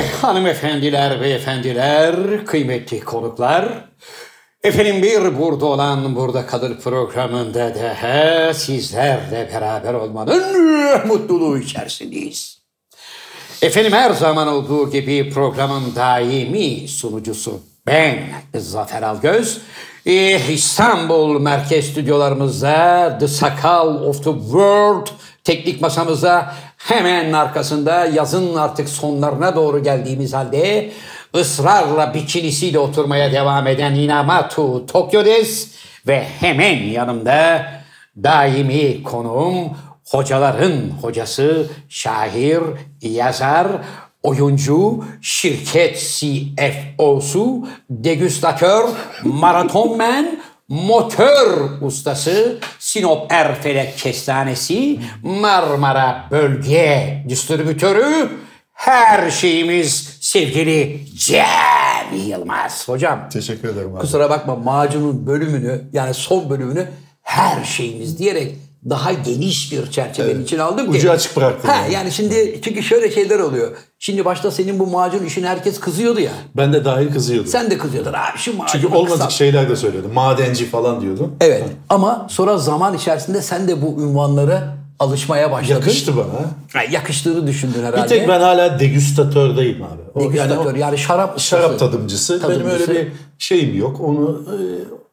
hanımefendiler, beyefendiler, kıymetli konuklar. Efendim bir burada olan burada kalır programında da sizlerle beraber olmanın mutluluğu içerisindeyiz. Efendim her zaman olduğu gibi programın daimi sunucusu ben Zafer Algöz. Ee, İstanbul merkez stüdyolarımızda The Sakal of the World teknik masamızda hemen arkasında yazın artık sonlarına doğru geldiğimiz halde ısrarla bikinisiyle oturmaya devam eden Inamatu Tokyo'des ve hemen yanımda daimi konuğum hocaların hocası, şair, yazar, oyuncu, şirket CFO'su, degüstatör, maratonmen, motor ustası, Sinop Erfelek Kestanesi, Marmara Bölge Distribütörü, her şeyimiz sevgili Cem Yılmaz. Hocam Teşekkür ederim abi. kusura bakma macunun bölümünü yani son bölümünü her şeyimiz diyerek daha geniş bir çerçevenin içine aldım ki. Ucu açık bıraktın Ha, yani. yani şimdi çünkü şöyle şeyler oluyor. Şimdi başta senin bu macun işin herkes kızıyordu ya. Ben de dahil kızıyordum. Sen de kızıyordun abi şu macunu Çünkü olmadık kısalt. şeyler de söylüyordum. Madenci falan diyordun. Evet ama sonra zaman içerisinde sen de bu ünvanlara alışmaya başladın. Yakıştı bana. Ha, yakıştığını düşündün herhalde. Bir tek ben hala degüstatördeyim abi. O, Degüstatör, o yani şarap ustası. şarap tadımcısı. Benim Tadımcısı. öyle bir şeyim yok. Onu e,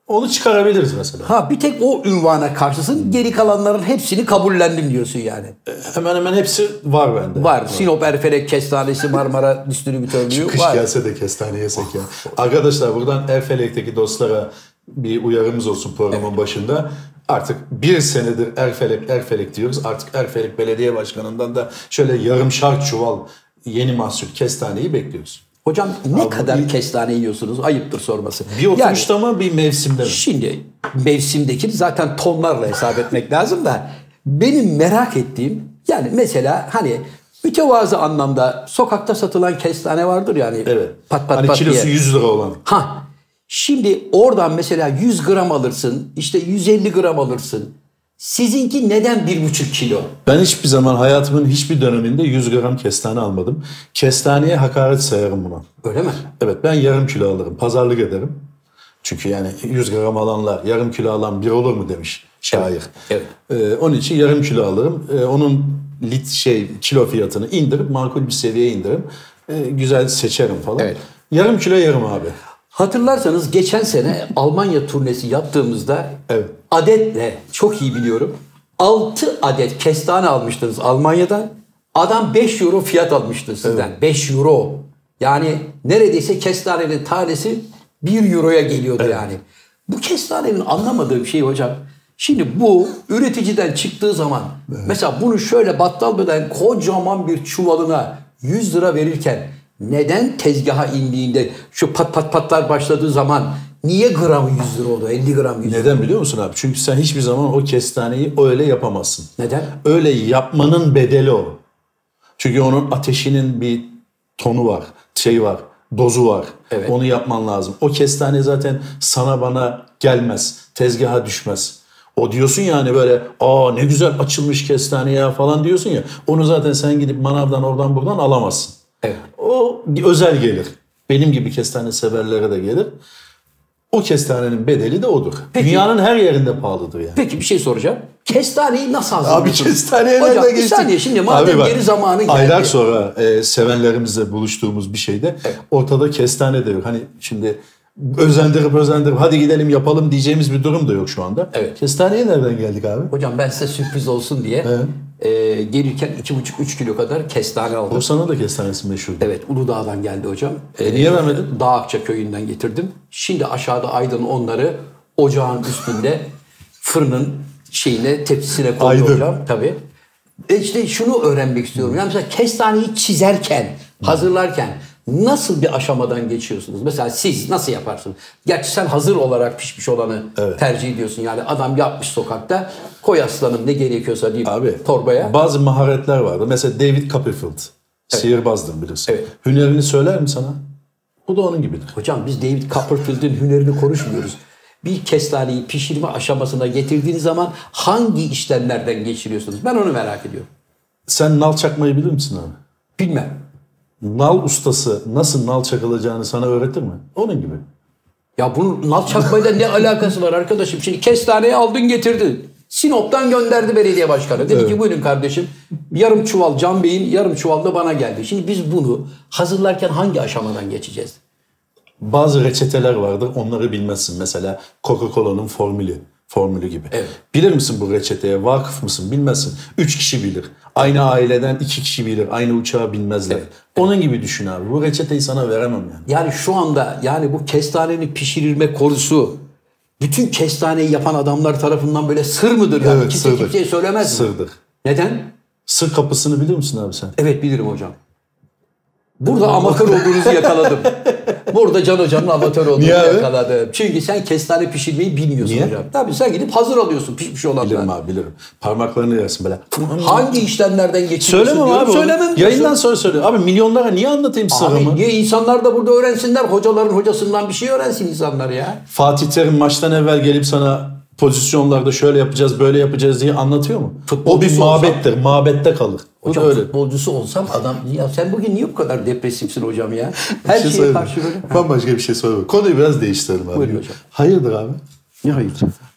onu çıkarabiliriz mesela. Ha bir tek o ünvana karşısın. Geri kalanların hepsini kabullendim diyorsun yani. Hemen hemen hepsi var bende. Var. Sinop Erfelek Kestanesi Marmara Distribütörlüğü Kış var. gelse de kestane yesek ya. Arkadaşlar buradan Erfelek'teki dostlara bir uyarımız olsun programın başında. Artık bir senedir Erfelek Erfelek diyoruz. Artık Erfelek Belediye Başkanı'ndan da şöyle yarım şart çuval yeni mahsul kestaneyi bekliyoruz. Hocam ne Abi, kadar bir- kestane yiyorsunuz? Ayıptır sorması. Bir oturuşta mı bir mevsimde mi? Şimdi mevsimdeki zaten tonlarla hesap etmek lazım da benim merak ettiğim yani mesela hani mütevazı anlamda sokakta satılan kestane vardır yani. Evet. Pat pat hani pat kilosu diye. 100 lira olan. Ha şimdi oradan mesela 100 gram alırsın işte 150 gram alırsın. Sizinki neden 1,5 kilo? Ben hiçbir zaman hayatımın hiçbir döneminde 100 gram kestane almadım. Kestaneye hakaret sayarım buna. Öyle mi? Evet ben yarım kilo alırım. Pazarlık ederim. Çünkü yani 100 gram alanlar yarım kilo alan bir olur mu demiş şair. Evet. Ee, onun için yarım kilo alırım. Ee, onun lit şey kilo fiyatını indirip makul bir seviyeye indiririm. Ee, güzel seçerim falan. Evet. Yarım kilo yarım abi. Hatırlarsanız geçen sene Almanya turnesi yaptığımızda Evet. adetle çok iyi biliyorum. 6 adet kestane almıştınız Almanya'dan. Adam 5 euro fiyat almıştı sizden. 5 euro. Yani neredeyse kestanenin tanesi 1 euroya geliyordu yani. Bu kestanenin anlamadığı bir şey hocam. Şimdi bu üreticiden çıktığı zaman mesela bunu şöyle battal beden kocaman bir çuvalına 100 lira verirken neden tezgaha indiğinde şu pat pat patlar başladığı zaman niye gramı 100 lira oldu 50 gram 100 lira? Neden biliyor musun abi? Çünkü sen hiçbir zaman o kestaneyi öyle yapamazsın. Neden? Öyle yapmanın bedeli o. Çünkü onun ateşinin bir tonu var, şey var, dozu var. Evet. Onu yapman lazım. O kestane zaten sana bana gelmez. Tezgaha düşmez. O diyorsun ya hani böyle aa ne güzel açılmış kestane ya falan diyorsun ya. Onu zaten sen gidip manavdan oradan buradan alamazsın. Evet. O özel gelir. Benim gibi kestane severlere de gelir. O kestanenin bedeli de odur. Peki. Dünyanın her yerinde pahalıdır yani. Peki bir şey soracağım. Kestaneyi nasıl Abi hazırlıyorsunuz? kestaneye Hocam nereden bir geçtik? saniye şimdi madem Abi bak, geri zamanı geldi. Aylar sonra e, sevenlerimizle buluştuğumuz bir şeyde ortada kestane de yok. Hani şimdi özendirip özendirip hadi gidelim yapalım diyeceğimiz bir durum da yok şu anda. Evet. Kestaneye nereden geldik abi? Hocam ben size sürpriz olsun diye e, gelirken 2,5-3 kilo kadar kestane aldım. Bursa'nın da kestanesi meşhur. Evet Uludağ'dan geldi hocam. E, niye vermedin? Dağakça köyünden getirdim. Şimdi aşağıda Aydın onları ocağın üstünde fırının şeyine tepsisine koydu Aydın. hocam. Tabii. E işte şunu öğrenmek istiyorum. Yani mesela kestaneyi çizerken, hazırlarken nasıl bir aşamadan geçiyorsunuz? Mesela siz nasıl yaparsınız? Gerçi sen hazır olarak pişmiş olanı tercih ediyorsun. Yani adam yapmış sokakta koy aslanım ne gerekiyorsa deyip Abi torbaya. bazı maharetler vardı. Mesela David Copperfield. Sihirbazdır birisi. Evet. Hünerini söyler mi sana? Bu da onun gibidir. Hocam biz David Copperfield'in hünerini konuşmuyoruz. Bir kestaneyi pişirme aşamasına getirdiğiniz zaman hangi işlemlerden geçiriyorsunuz? Ben onu merak ediyorum. Sen nal çakmayı bilir misin abi? Bilmem. Nal ustası nasıl nal çakılacağını sana öğretir mi? Onun gibi. Ya bunun nal çakmayla ne alakası var arkadaşım? Şimdi kestaneyi aldın getirdin. Sinop'tan gönderdi belediye başkanı. Dedi ki buyurun kardeşim yarım çuval Can Bey'in yarım çuval da bana geldi. Şimdi biz bunu hazırlarken hangi aşamadan geçeceğiz? Bazı reçeteler vardır onları bilmezsin. Mesela Coca-Cola'nın formülü. Formülü gibi. Evet. Bilir misin bu reçeteye? Vakıf mısın? Bilmezsin. Üç kişi bilir. Aynı aileden iki kişi bilir. Aynı uçağı bilmezler. Onun gibi düşün abi. Bu reçeteyi sana veremem yani. Yani şu anda yani bu kestanenin pişirilme konusu bütün kestaneyi yapan adamlar tarafından böyle sır mıdır? Yani Evet, kimse sırdır. kimseye söylemez mi? Sırdır. Neden? Sır kapısını bilir misin abi sen? Evet bilirim hocam. Burada amatör olduğunuzu yakaladım. Burada Can Hoca'nın amatör olduğunu Niye yakaladım. Çünkü sen kestane pişirmeyi bilmiyorsun Niye? hocam. Tabii sen gidip hazır alıyorsun pişmiş olanları. Bilirim abi bilirim. Parmaklarını yersin böyle. Hangi işlemlerden geçiriyorsun Söylemem diyorum. abi. Söylemem. Yayından sonra söyle. Abi milyonlara niye anlatayım sırrımı? Abi niye insanlar da burada öğrensinler? Hocaların hocasından bir şey öğrensin insanlar ya. Fatih Terim maçtan evvel gelip sana pozisyonlarda şöyle yapacağız, böyle yapacağız diye anlatıyor mu? o bir mabettir. Mabette kalır. O Hocam öyle. futbolcusu olsam adam ya sen bugün niye bu kadar depresifsin hocam ya? Her şey şeye karşı böyle. Bambaşka bir şey söyleyeyim. Konuyu biraz değiştirelim abi. Buyurun hocam. Hayırdır abi? Ne hayır?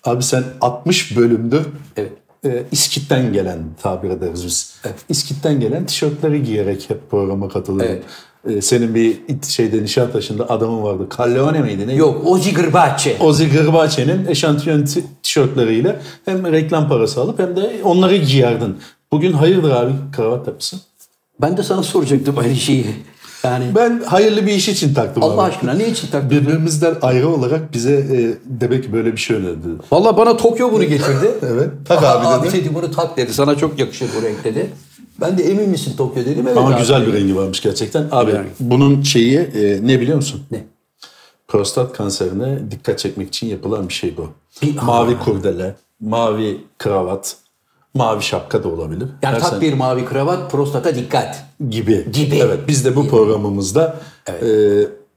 Abi sen 60 bölümdür Evet. e, İskit'ten gelen tabir ederiz biz. Evet. İskit'ten gelen tişörtleri giyerek hep programa katılıyorum. Evet. E, senin bir şeyde Nişantaşı'nda adamın vardı. Calleone miydi? Ne? Yok Ozi Gırbaçe. Ozi Gırbaçe'nin eşantiyon ti- tişörtleriyle hem reklam parası alıp hem de onları giyerdin. Bugün hayırdır abi kravat takmışsın? Ben de sana soracaktım aynı şeyi. Yani Ben hayırlı bir iş için taktım Allah abi. aşkına ne için taktın? Birbirimizden ayrı olarak bize e, demek ki böyle bir şey önerdi. Valla bana Tokyo bunu getirdi. Evet. Tak Aa, abi abi dedi. dedi bunu tak dedi. Sana çok yakışır bu renk dedi. Ben de emin misin Tokyo dedim. Evet Ama abi. güzel bir rengi varmış gerçekten. Abi Yani. bunun şeyi e, ne biliyor musun? Ne? Prostat kanserine dikkat çekmek için yapılan bir şey bu. Bir- mavi kurdele, mavi kravat, mavi şapka da olabilir. Yani Her tak sen- bir mavi kravat prostata dikkat. gibi. Gibi. Evet biz de bu programımızda e,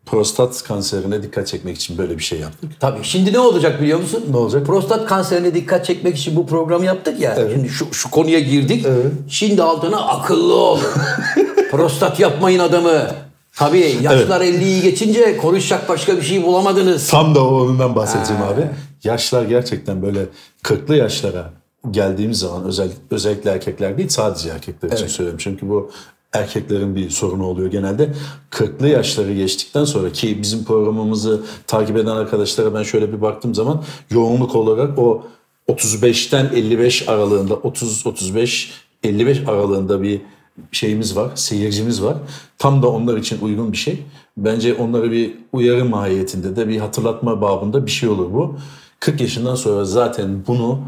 prostat kanserine dikkat çekmek için böyle bir şey yaptık. Tabii. Şimdi ne olacak biliyor musun? Ne olacak? Prostat kanserine dikkat çekmek için bu programı yaptık ya. Şimdi şu, şu konuya girdik. Evet. Şimdi altına akıllı ol. Prostat yapmayın adamı. Tabii yaşlar 50'yi geçince konuşacak başka bir şey bulamadınız. Tam da ondan bahsedeceğim abi. Yaşlar gerçekten böyle 40'lı yaşlara geldiğimiz zaman özel, özellikle erkekler değil sadece erkekler için söylüyorum. Çünkü bu erkeklerin bir sorunu oluyor genelde. 40'lı yaşları geçtikten sonra ki bizim programımızı takip eden arkadaşlara ben şöyle bir baktığım zaman yoğunluk olarak o 35'ten 55 aralığında 30-35 55 aralığında bir şeyimiz var, seyircimiz var. Tam da onlar için uygun bir şey. Bence onları bir uyarı mahiyetinde de bir hatırlatma babında bir şey olur bu. 40 yaşından sonra zaten bunu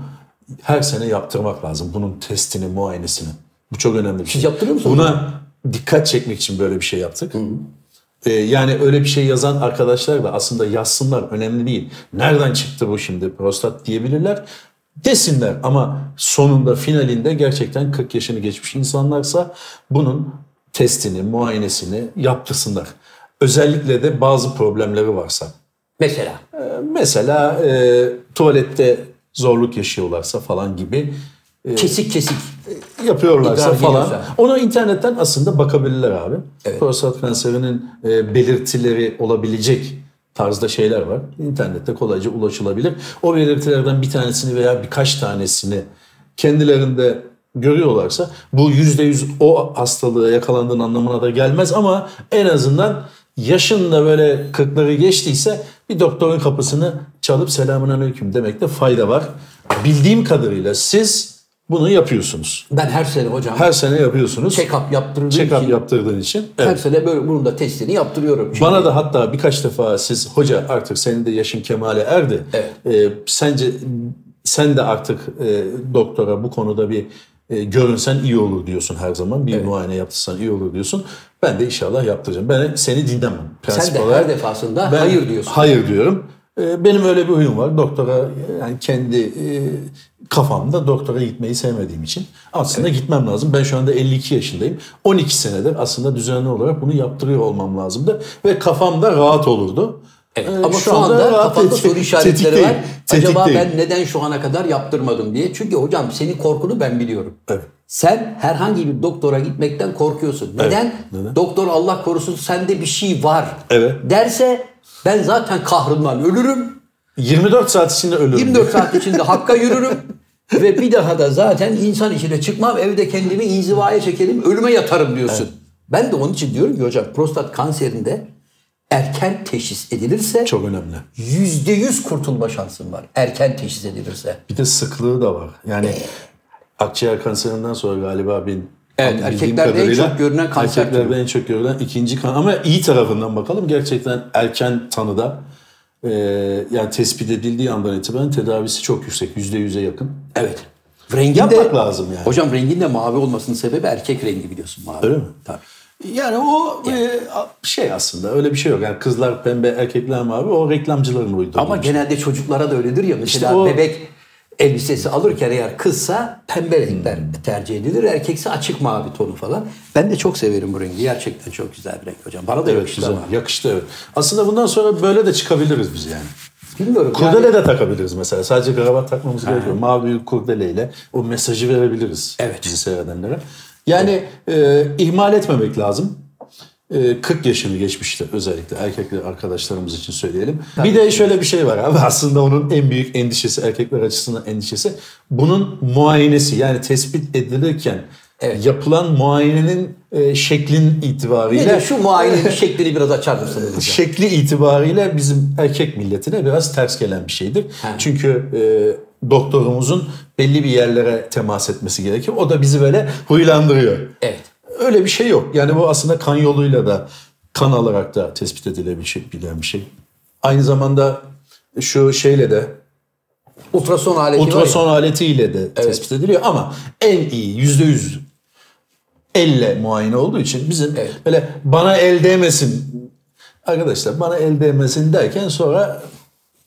her sene yaptırmak lazım. Bunun testini, muayenesini. Bu çok önemli bir şey. Siz yaptırıyor musunuz? Buna dikkat çekmek için böyle bir şey yaptık. Ee, yani öyle bir şey yazan arkadaşlar da aslında yazsınlar önemli değil. Nereden çıktı bu şimdi prostat diyebilirler. Desinler ama sonunda finalinde gerçekten 40 yaşını geçmiş insanlarsa bunun testini, muayenesini yaptırsınlar. Özellikle de bazı problemleri varsa. Mesela. Ee, Mesela e, tuvalette zorluk yaşıyorlarsa falan gibi Kesik kesik. yapıyorlarsa İdrar falan. Ona internetten aslında bakabilirler abi. Evet. Prostat kanserinin e, belirtileri olabilecek tarzda şeyler var. İnternette kolayca ulaşılabilir. O belirtilerden bir tanesini veya birkaç tanesini kendilerinde görüyorlarsa bu yüzde yüz o hastalığa yakalandığın anlamına da gelmez ama en azından yaşın da böyle kırkları geçtiyse bir doktorun kapısını çalıp selamun aleyküm demekte fayda var. Bildiğim kadarıyla siz bunu yapıyorsunuz. Ben her sene hocam Her sene yapıyorsunuz. check-up yaptırdığım Check-up için yaptırdığın için. her Evet. sene böyle bunun da testini yaptırıyorum. Çünkü Bana da hatta birkaç defa siz hoca artık senin de yaşın kemale erdi. Evet. Ee, sence sen de artık e, doktora bu konuda bir e, görünsen iyi olur diyorsun her zaman. Bir muayene yaptırsan iyi olur diyorsun. Ben de inşallah yaptıracağım. Ben seni dinlemem. Prensip Sen de olarak her defasında ben hayır diyorsun. Hayır diyorum. Ee, Benim öyle bir huyum var. Doktora yani kendi e, kafamda doktora gitmeyi sevmediğim için aslında gitmem lazım. Ben şu anda 52 yaşındayım. 12 senedir aslında düzenli olarak bunu yaptırıyor olmam lazımdı. Ve kafamda rahat olurdu. Evet, Ee, ama şu, anda, rahat kafamda soru işaretleri var. Acaba ben neden şu ana kadar yaptırmadım diye. Çünkü hocam senin korkunu ben biliyorum. Evet. Sen herhangi bir doktora gitmekten korkuyorsun. Neden? neden? Doktor Allah korusun sende bir şey var Evet. derse ben zaten kahrımdan ölürüm. 24 saat içinde ölürüm. 24 saat içinde hakka yürürüm. Ve bir daha da zaten insan içine çıkmam. Evde kendimi inzivaya çekerim. Ölüme yatarım diyorsun. Ben de onun için diyorum ki hocam prostat kanserinde erken teşhis edilirse Çok önemli. %100 kurtulma şansın var. Erken teşhis edilirse. Bir de sıklığı da var. Yani akciğer kanserinden sonra galiba ben Evet, bildiğim erkeklerde en çok görünen kanser Erkeklerde türü. en çok görülen ikinci kan ama iyi tarafından bakalım. Gerçekten erken tanıda e, yani tespit edildiği andan itibaren tedavisi çok yüksek. Yüzde yüze yakın. Evet. Rengin Yapmak de, lazım yani. Hocam rengin de mavi olmasının sebebi erkek rengi biliyorsun mavi. Öyle mi? Tabii. Yani o e, şey aslında öyle bir şey yok. Yani kızlar pembe, erkekler mavi o reklamcıların uydurduğu. Ama şey. genelde çocuklara da öyledir ya. Mesela İşte o- bebek elbisesi alırken eğer kızsa pembe renkler tercih edilir. Erkekse açık mavi tonu falan. Ben de çok severim bu rengi. Gerçekten çok güzel bir renk hocam. Bana da Evet, yakıştı güzel. ama. Yakıştı evet. Aslında bundan sonra böyle de çıkabiliriz biz yani. Bilmiyorum. Kurdele yani- de takabiliriz mesela. Sadece kravat takmamız gerekiyor. Mavi bir kurdeleyle o mesajı verebiliriz Evet. bizi seyredenlere. Yani e, ihmal etmemek lazım. E, 40 yaşını geçmişti özellikle erkekler arkadaşlarımız için söyleyelim. Bir de şöyle bir şey var abi aslında onun en büyük endişesi erkekler açısından endişesi bunun muayenesi yani tespit edilirken Evet. yapılan muayenenin e, şeklin itibariyle Nedir? Şu muayenenin şeklini biraz açar mısınız? şekli itibariyle bizim erkek milletine biraz ters gelen bir şeydir. Çünkü e, doktorumuzun belli bir yerlere temas etmesi gerekir. O da bizi böyle huylandırıyor. Evet. Öyle bir şey yok. Yani bu aslında kan yoluyla da kan alarak da tespit edilebilen bir şey. Aynı zamanda şu şeyle de Ultrason aleti ultrason aletiyle de tespit ediliyor ama en iyi yüzde yüz elle muayene olduğu için bizim Evet. böyle bana el değmesin arkadaşlar bana el değmesin derken sonra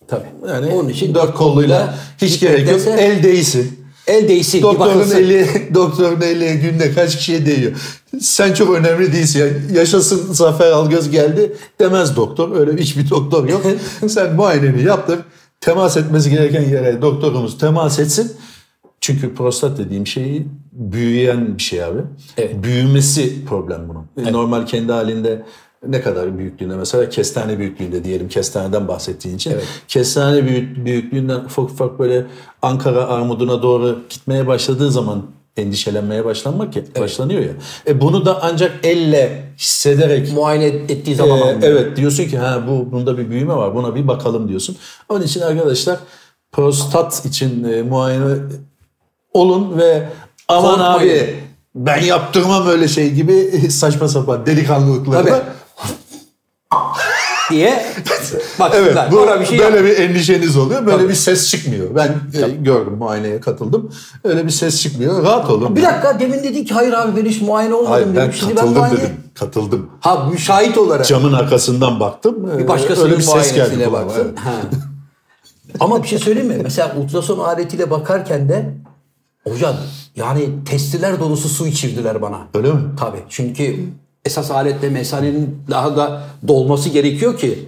Tabii. yani Onun için dört kolluyla hiç gerek yok el değsin. El değsin. Doktorun eli, doktorun eli günde kaç kişiye değiyor. Sen çok önemli değilsin. Yani yaşasın Zafer Algöz geldi demez doktor. Öyle hiçbir doktor yok. Sen muayeneni yaptır. Temas etmesi gereken yere doktorumuz temas etsin. Çünkü prostat dediğim şey büyüyen bir şey abi. Evet. Büyümesi problem bunun. Normal kendi halinde ne kadar büyüklüğünde mesela kestane büyüklüğünde diyelim kestaneden bahsettiğin için. Kestane büyük, büyüklüğünden ufak ufak böyle Ankara armuduna doğru gitmeye başladığı zaman endişelenmeye başlanmak ya, başlanıyor ya. E bunu da ancak elle hissederek Muayene ettiği zaman anlıyor. evet diyorsun ki ha bu bunda bir büyüme var. Buna bir bakalım diyorsun. Onun için arkadaşlar prostat için e, muayene olun ve aman Korkmayın. abi ben yaptırmam öyle şey gibi saçma sapan delikanlılıklarla. Tabii. Diye bak Evet, bu, bir şey böyle yap- bir endişeniz oluyor. Böyle Tabii. bir ses çıkmıyor. Ben e, gördüm, muayeneye katıldım. Öyle bir ses çıkmıyor. Rahat olun. Bir dakika demin dedin ki hayır abi ben hiç muayene olmadım Hayır, dedim. ben Şimdi katıldım ben muayene... dedim. Katıldım. Ha müşahit olarak. Camın arkasından baktım. Bir başkasının öyle bir ses geldi baksın. evet. Ha. Ama bir şey söyleyeyim mi? Mesela ultrason aletiyle bakarken de hocam yani testiler dolusu su içirdiler bana. Öyle mi? Tabii. Çünkü esas aletle mesanenin daha da dolması gerekiyor ki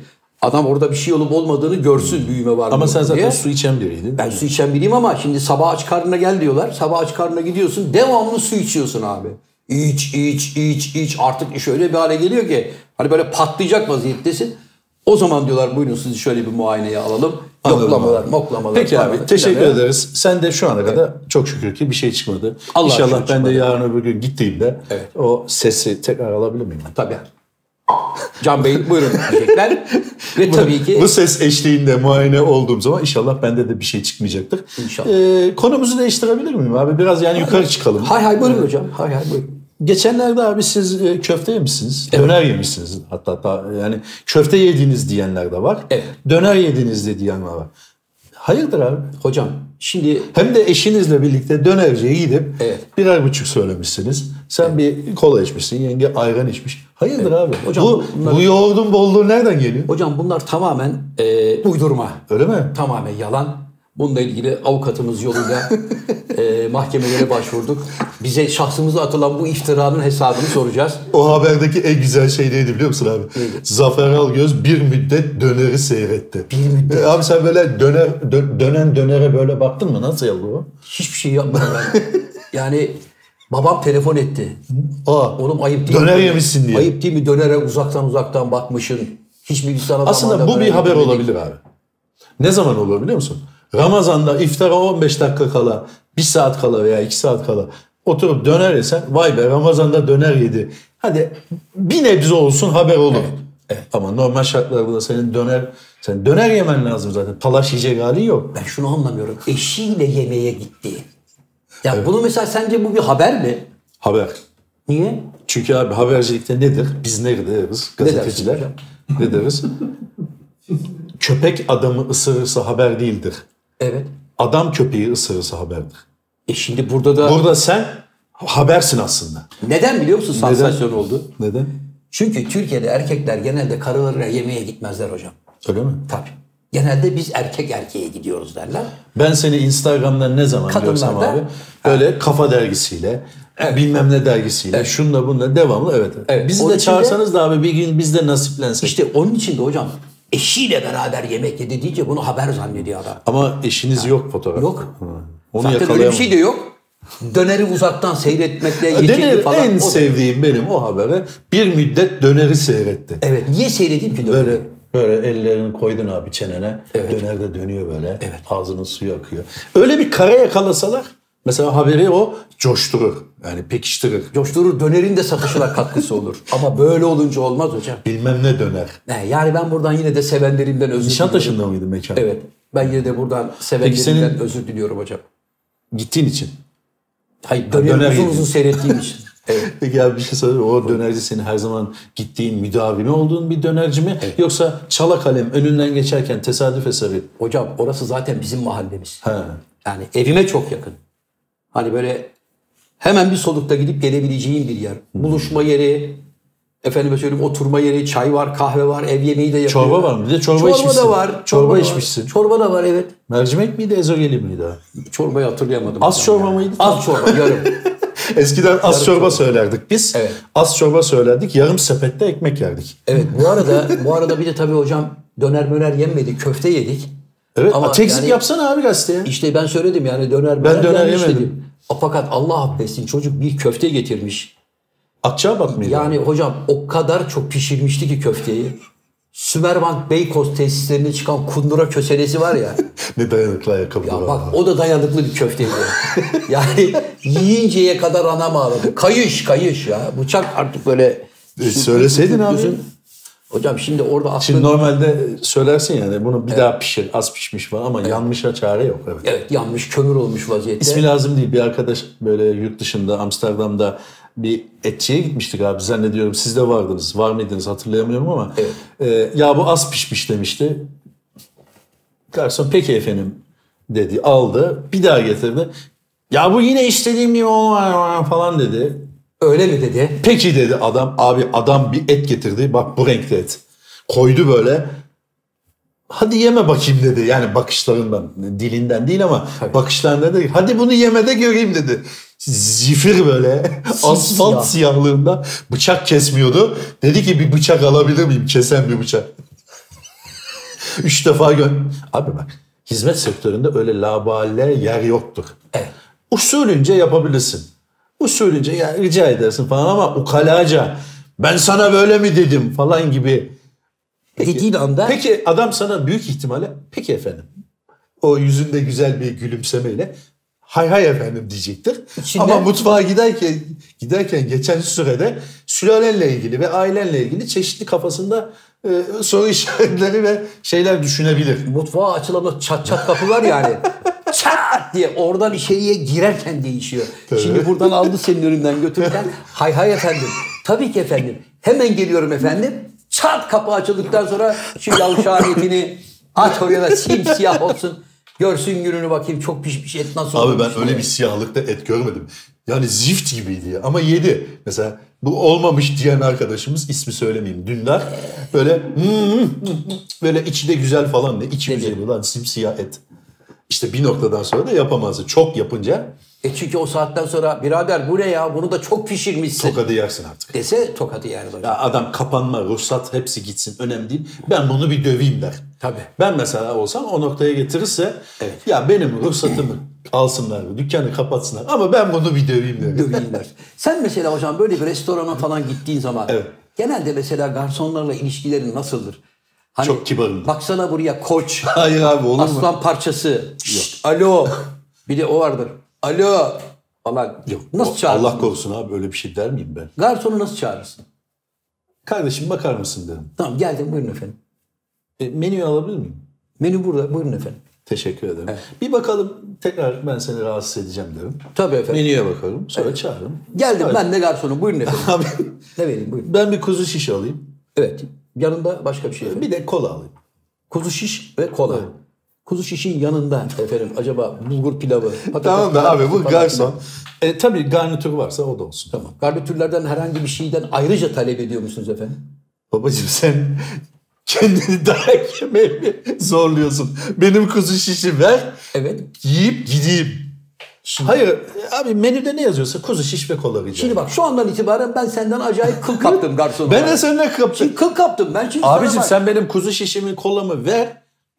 adam orada bir şey olup olmadığını görsün büyüme var mı Ama sen zaten diye. su içen biriydin. Ben su içen biriyim ama şimdi sabah aç karnına gel diyorlar. Sabah aç karnına gidiyorsun. Devamlı su içiyorsun abi. İç, iç, iç, iç. Artık iş öyle bir hale geliyor ki hani böyle patlayacak vaziyettesin. O zaman diyorlar buyurun sizi şöyle bir muayeneye alalım. Anladım Yoklamalar, moklamalar. Peki falan abi teşekkür filan. ederiz. Sen de şu ana kadar çok şükür ki bir şey çıkmadı. Allah'a İnşallah ben de çıkmadı. yarın öbür gün gittiğimde Evet. o sesi tekrar alabilir miyim? Tabii. Can Bey buyurun diyecekler. Ve tabii ki Bu ses eşliğinde muayene olduğum zaman inşallah bende de bir şey çıkmayacaktır. İnşallah. Ee, konumuzu değiştirebilir miyim abi? Biraz yani yukarı çıkalım. hay hay buyurun hocam. Hay hay buyurun. Geçenlerde abi siz e, köfte yemişsiniz. Döner yemişsiniz. Hatta, hatta yani köfte yediniz diyenler de var. Evet. Döner yediniz de diyenler var. Hayırdır abi? Hocam şimdi Hem de eşinizle birlikte dönerciye gidip Evet. birer buçuk söylemişsiniz. Sen bir kola içmişsin, yenge ayran içmiş. Hayırdır abi? Hocam bu, bunlar- bu yoğurdun bolluğu nereden geliyor? hocam bunlar tamamen e, uydurma. Öyle mi? tamamen yalan. Bununla ilgili avukatımız yoluyla e, mahkemelere başvurduk. Bize şahsımıza atılan bu iftiranın hesabını soracağız. O haberdeki en güzel şey neydi biliyor musun abi? Neydi? Zafer Algöz bir müddet döneri seyretti. Bir müddet. E, abi sen böyle döner dö- dönen dönere böyle baktın mı? Nasıl ya bu? Hiçbir şey yapmadım ben. Yani Babam telefon etti. Aa, Oğlum ayıp değil Döner mi? yemişsin diye. Ayıp değil mi? Dönere uzaktan uzaktan bakmışsın. Hiçbir sana Aslında bu bir döner haber olabilir abi. Ne zaman olur biliyor musun? Ramazan'da iftara 15 dakika kala, 1 saat kala veya 2 saat kala oturup döner yesen vay be Ramazan'da döner yedi. Hadi bir nebze olsun haber olur. Ama normal şartlarda senin döner sen döner yemen lazım zaten. Talaş yiyecek halin yok. Ben şunu anlamıyorum. Eşiyle yemeğe gitti. Ya bunu mesela sence bu bir haber mi? Haber. Niye? Çünkü abi habercilikte nedir? Biz ne deriz? Gazeteciler. dersin Ne deriz? Köpek adamı ısırırsa haber değildir. Evet. Adam köpeği ısırırsa haberdir. E şimdi burada da Burada sen habersin aslında. neden biliyor musun sansasyon oldu? Neden? Çünkü Türkiye'de erkekler genelde karılarıyla yemeğe gitmezler hocam. Öyle mi? Tabii. Genelde biz erkek erkeğe gidiyoruz derler. Ben seni Instagram'dan ne zaman Kadınlar görsem da- abi böyle kafa dergisiyle bilmem ne dergisiyle şunla bununla devamlı evet. Evet. Bizi Onun de için de- çağırsanız da abi bir gün biz de nasiplensek. İşte onun için de hocam eşiyle beraber yemek yedi deyince bunu haber zannediyor adam. Ama eşiniz yok fotoğraf. Yok. Onu Zaten öyle bir şey de yok. Döneri uzaktan seyretmekle yetinli falan. en O da- sevdiğim benim o habere bir müddet döneri seyretti. Evet. Niye seyredeyim ki döneri? Böyle böyle ellerini koydun abi çenene. Evet. Döner de dönüyor böyle. Ağzının suyu akıyor. Öyle bir kare yakalasalar mesela haberi o coşturur. Yani pekiştirir. Coşturur dönerin de satışına katkısı olur. Ama böyle olunca olmaz hocam. Bilmem ne döner. He, yani ben buradan yine de sevenlerimden özür diliyorum. Nişantaşı'nda mıydı mekan? Evet. Ben yine de buradan sevenlerimden senin- özür diliyorum hocam. Gittiğin için. Hayır döneri döner uzun uzun seyrettiğim için. Evet. Peki abi bir şey mi? O dönerci senin her zaman gittiğin müdavimi olduğun bir dönerci mi? Yoksa çala kalem önünden geçerken tesadüf eseri. Hocam orası zaten bizim mahallemiz. He. Yani evime çok yakın. Hani böyle hemen bir solukta gidip gelebileceğim bir yer. Buluşma yeri, efendime söyleyeyim oturma yeri, çay var, kahve var, ev yemeği de yapıyor. Çorba var mı? Bir de çorba çorba içmişsin. da var. Çorba da var. içmişsin. Çorba da var evet. Mercimek miydi ezogeli miydi? Çorbayı hatırlayamadım. Az çorba mıydı? Az çorba yarım. Eskiden az çorba söylerdik biz. Evet. Az çorba söylerdik. Yarım sepette ekmek yerdik. Evet bu arada bu arada bir de tabii hocam döner möner yenmedi köfte yedik. Evet. Ama tekzik yani- yapsana abi gazeteye. İşte ben söyledim yani döner möner döner yenmiş yemedim. dedim. Fakat Allah affetsin çocuk bir köfte getirmiş. Akçabat mıydı? Yani hocam o kadar çok pişirmişti ki köfteyi. Sümerbank Beykoz tesislerine çıkan kundura köselesi var ya. ne dayanıklı ayakkabı Ya bak o da dayanıklı bir köfteydi. yani yiyinceye kadar anam ağladı. Kayış kayış ya. Bıçak artık böyle... E, söyleseydin abi. Hocam şimdi orada aslında... Şimdi normalde söylersin yani bunu bir daha pişir, az pişmiş falan ama yanmışa çare yok. Evet. Evet yanmış kömür olmuş vaziyette. İsmi lazım değil. Bir arkadaş böyle yurt dışında Amsterdam'da bir etçiye gitmiştik abi zannediyorum. Siz de vardınız. Var mıydınız hatırlayamıyorum ama. e, ya bu az pişmiş demişti. Garson peki efendim dedi. Aldı. Bir daha getirdi. Ya bu yine istediğim gibi olmuyor falan dedi. Öyle mi dedi? Peki dedi adam. Abi adam bir et getirdi. Bak bu renkte et. Koydu böyle. Hadi yeme bakayım dedi. Yani bakışlarından, dilinden değil ama bakışlarından dedi. Hadi bunu yemede göreyim dedi. Zifir böyle asfalt siyahlığında bıçak kesmiyordu. Dedi ki bir bıçak alabilir miyim? Kesen bir bıçak. Üç defa gö... Abi bak hizmet sektöründe öyle labale yer yoktur. Evet. Usulünce yapabilirsin. Usulünce ya rica edersin falan ama ukalaca ben sana böyle mi dedim falan gibi. Dediğin anda Peki adam sana büyük ihtimalle peki efendim. O yüzünde güzel bir gülümsemeyle hay hay efendim diyecektir. İçinde- Ama mutfağa giderken giderken geçen sürede sülalenle ilgili ve ailenle ilgili çeşitli kafasında e, soru işaretleri ve şeyler düşünebilir. mutfağa açılan o çat çat kapı var yani. çat diye oradan içeriye girerken değişiyor. Şimdi buradan aldı senin önünden götürürken hay hay efendim. Tabii ki efendim. Hemen geliyorum efendim. Çat kapı açıldıktan sonra şu yavşağın etini aç oraya da simsiyah olsun. Görsün gününü bakayım çok pişmiş et nasıl Abi ben öyle bir siyahlıkta et görmedim. Yani zift gibiydi ya. Ama yedi. Mesela bu olmamış diyen arkadaşımız ismi söylemeyeyim. Dündar böyle "Hmm, böyle içi de güzel falan ne içi güzel lan simsiyah et. İşte bir noktadan sonra da yapamazdı. Çok yapınca E çünkü o saatten sonra birader bu ne ya bunu da çok pişirmişsin tokadı yersin artık. dese tokadı yani hocam. Ya adam kapanma, ruhsat hepsi gitsin önemli değil. Ben bunu bir döveyim der. Tabii. Ben mesela olsam o noktaya getirirse ya benim ruhsatımı alsınlar, dükkanı kapatsınlar. Ama ben bunu bir döveyim derim. döveyimler. Sen mesela hocam böyle bir restorana falan gittiğin zaman Evet. genelde mesela garsonlarla ilişkilerin nasıldır? Hani, Çok kibarım. Baksana buraya koç, Hayır abi olur mu? aslan parçası. Şşt, alo. Bir de o vardır. Alo. Falan. Yok. Nasıl o- çağırırsın? Allah korusun abi öyle bir şey der miyim ben? Garsonu nasıl çağırırsın? Kardeşim bakar mısın derim. Tamam geldim buyurun efendim. E, menüyü alabilir miyim? Menü burada buyurun efendim. Teşekkür ederim. Bir bakalım tekrar ben seni rahatsız edeceğim derim. Tabii efendim. Menüye bakarım sonra çağırırım. Geldim ben de garsonum buyurun efendim. Abi ne vereyim buyurun. ben bir kuzu şiş alayım. Evet. Yanında başka bir şey efendim. Bir de kola alayım. Kuzu şiş ve kola. Kuzu şişin yanında efendim acaba bulgur pilavı. patates Tamam da abi bu garson. E, tabii garnitür varsa o da olsun. Tamam. Garnitürlerden herhangi bir şeyden ayrıca talep ediyor musunuz efendim? Babacığım sen kendini dayak yemeye zorluyorsun? Benim kuzu şişi ver, Evet. yiyip gideyim. Hayır abi menüde ne yazıyorsa kuzu şiş ve kola rica Şimdi bak şu andan itibaren ben senden acayip kıl kaptım garson Ben de seninle kaptım. Şimdi kıl kaptım. Ben şimdi sana Abicim sen benim kuzu şişimi kolamı ver.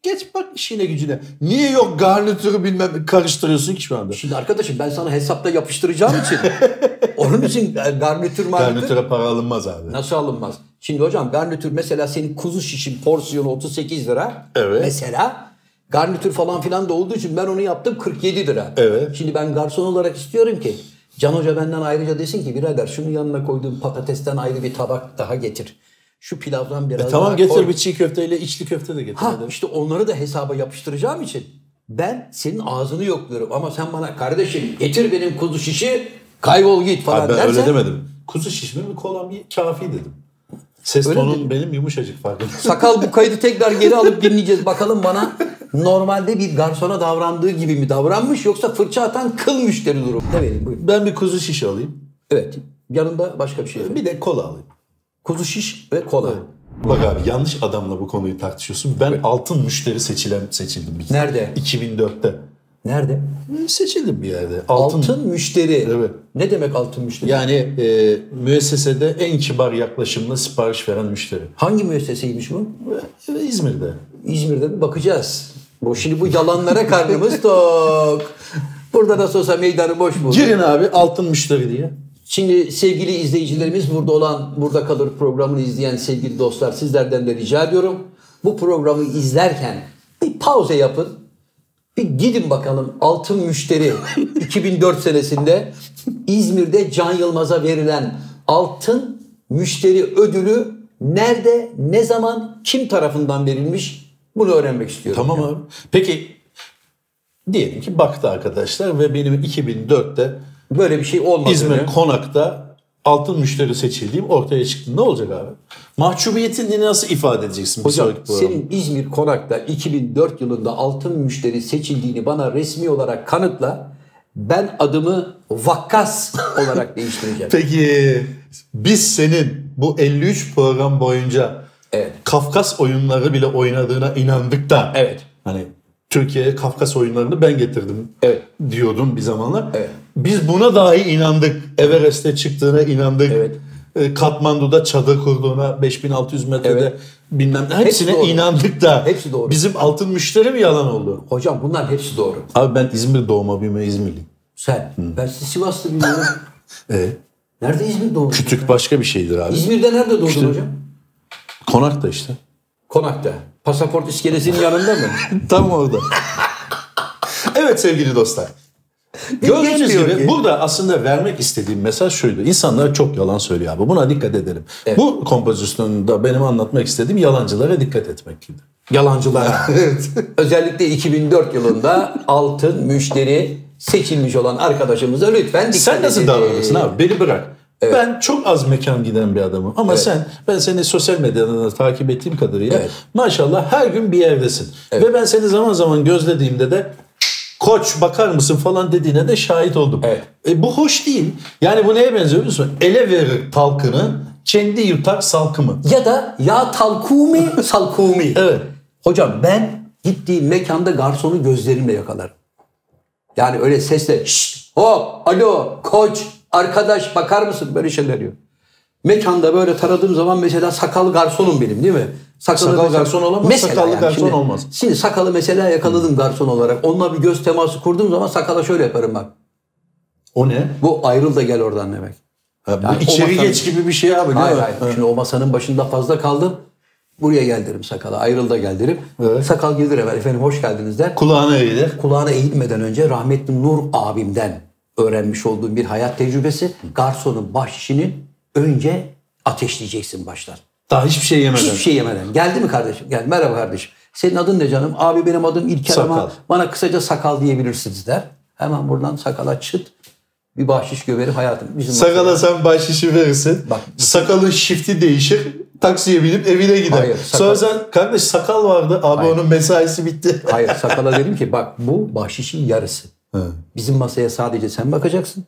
Geç bak işine gücüne. Niye yok garnitürü bilmem karıştırıyorsun ki şu anda? Şimdi arkadaşım ben sana hesapta yapıştıracağım için. onun için garnitür marnitür Garnitüre para alınmaz abi. nasıl alınmaz? Şimdi hocam garnitür mesela senin kuzu şişin porsiyonu 38 lira. Evet. Mesela garnitür falan filan da olduğu için ben onu yaptım 47 lira. Evet. Şimdi ben garson olarak istiyorum ki Can Hoca benden ayrıca desin ki birader şunu yanına koyduğum patatesten ayrı bir tabak daha getir. Şu pilavdan biraz E tamam daha getir koy. bir çiğ köfteyle içli köfte de getir. Ha hadi. işte onları da hesaba yapıştıracağım için ben senin ağzını yokluyorum ama sen bana kardeşim getir benim kuzu şişi kaybol git falan Abi ben dersen öyle demedim. Kuzu şişme mi kolam bir kafi dedim. Ses Öyle tonun mi? benim yumuşacık farkındasın. sakal bu kaydı tekrar geri alıp dinleyeceğiz. Bakalım bana normalde bir garsona davrandığı gibi mi davranmış yoksa fırça atan kıl müşteri durum. Ne vereyim buyurun. Ben bir kuzu şiş alayım. Evet yanında başka bir şey yok. Bir de kola alayım. Kuzu şiş ve kola. Bak abi yanlış adamla bu konuyu tartışıyorsun. Ben altın müşteri seçilen seçildim. Bir Nerede? 2004'te. Nerede? Seçildim bir yerde. Altın. Altın, müşteri. Evet. Ne demek altın müşteri? Yani e, müessesede en kibar yaklaşımla sipariş veren müşteri. Hangi müesseseymiş bu? E, İzmir'de. İzmir'de bir bakacağız. Bu şimdi bu yalanlara karnımız tok. Burada nasıl olsa meydanı boş bulduk. Girin abi altın müşteri diye. Şimdi sevgili izleyicilerimiz burada olan Burada Kalır programını izleyen sevgili dostlar sizlerden de rica ediyorum. Bu programı izlerken bir pauze yapın. Bir gidin bakalım altın müşteri 2004 senesinde İzmir'de Can Yılmaz'a verilen altın müşteri ödülü nerede, ne zaman, kim tarafından verilmiş bunu öğrenmek istiyorum. Tamam abi. Peki diyelim ki baktı arkadaşlar ve benim 2004'te Böyle bir şey olmadığını. İzmir Konak'ta altın müşteri seçildiğim ortaya çıktı. Ne olacak abi? Mahcubiyetini nasıl ifade edeceksin Hocam senin İzmir Konak'ta 2004 yılında altın müşteri seçildiğini bana resmi olarak kanıtla. Ben adımı Vakkas olarak değiştireceğim. Peki biz senin bu 53 program boyunca Evet. Kafkas oyunları bile oynadığına inandık da Evet. hani Türkiye'ye Kafkas oyunlarını ben getirdim Evet. diyordun bir zamanlar. Evet. Biz buna dahi inandık. Everest'e çıktığına inandık. Evet. E, Katmandu'da çadır kurduğuna 5600 metrede Evet. bilmem ne. Hepsine doğru. inandık da. Hepsi doğru. Bizim altın müşteri mi yalan oldu? Hocam bunlar hepsi doğru. Abi ben İzmir doğma büyüme İzmirliyim. Sen. Ben sizi Sivas'ta biliyorum. E, Nerede İzmir doğdun? kütük başka bir şeydir abi. İzmir'de nerede doğdun hocam? Konakta işte. Konak'ta. Pasaport iskelesinin yanında mı? Tam orada. evet sevgili dostlar. Gördüğünüz gibi ki. burada aslında vermek istediğim mesaj şuydu. İnsanlar çok yalan söylüyor abi. Buna dikkat edelim. Bu kompozisyonda benim anlatmak istediğim yalancılara dikkat etmek gibi. Yalancılara. Özellikle 2004 yılında altın müşteri seçilmiş olan arkadaşımıza lütfen dikkat Sen nasıl edin. davranırsın abi? Beni bırak. Ben çok az mekan giden bir adamım. Ama sen, ben seni sosyal medyadan da takip ettiğim kadarıyla Evet. maşallah her gün bir yerdesin. Ve ben seni zaman zaman gözlediğimde de koç bakar mısın falan dediğine de şahit oldum. Evet. E, bu hoş değil. Yani bu neye benziyor biliyor musun? Ele verir talkını, kendi yutar salkımı. Ya da ya talkumi salkumi. Evet. Hocam ben gittiğim mekanda garsonu gözlerimle yakalarım. Yani öyle sesle şşt hop alo koç arkadaş bakar mısın böyle şeyler diyor. Mekanda böyle taradığım zaman mesela sakal garsonum benim değil mi? Sakalı Sakal mesela- garson olamaz, Mesela sakallı yani garson şimdi- olmaz. Şimdi sakalı mesela yakaladım garson olarak. Onunla bir göz teması kurduğum zaman sakala şöyle yaparım bak. O ne? Bu ayrıl da gel oradan demek. Ha, bu Yani içeri masanın- geç gibi bir şey abi. Hayır değil mi? hayır. Şimdi o masanın başında fazla kaldım. Buraya gel derim sakala. Ayrıl da gel derim. Evet. Sakal gelir hemen. Efendim hoş geldiniz der. Kulağına eğilir. Kulağına eğilmeden önce rahmetli Nur abimden öğrenmiş olduğum bir hayat tecrübesi. Garsonun bahşişini önce ateşleyeceksin baştan. Daha hiçbir şey yemeden. Hiçbir şey yemeden. Geldi mi kardeşim? Gel. Merhaba kardeşim. Senin adın ne canım? Abi benim adım İlker ama Sakal. bana kısaca sakal diyebilirsiniz der. Hemen buradan sakala çıt. Bir bahşiş göveri hayatım. Bizim Sakala sen bahşişi verirsin. Bak- Sakalın şifti değişir. Taksiye binip evine gider. Hayır, sakal- Sonra sen kardeş sakal vardı. Abi onun mesaisi bitti. Hayır sakala dedim ki bak bu bahşişin yarısı. Bizim masaya sadece sen bakacaksın.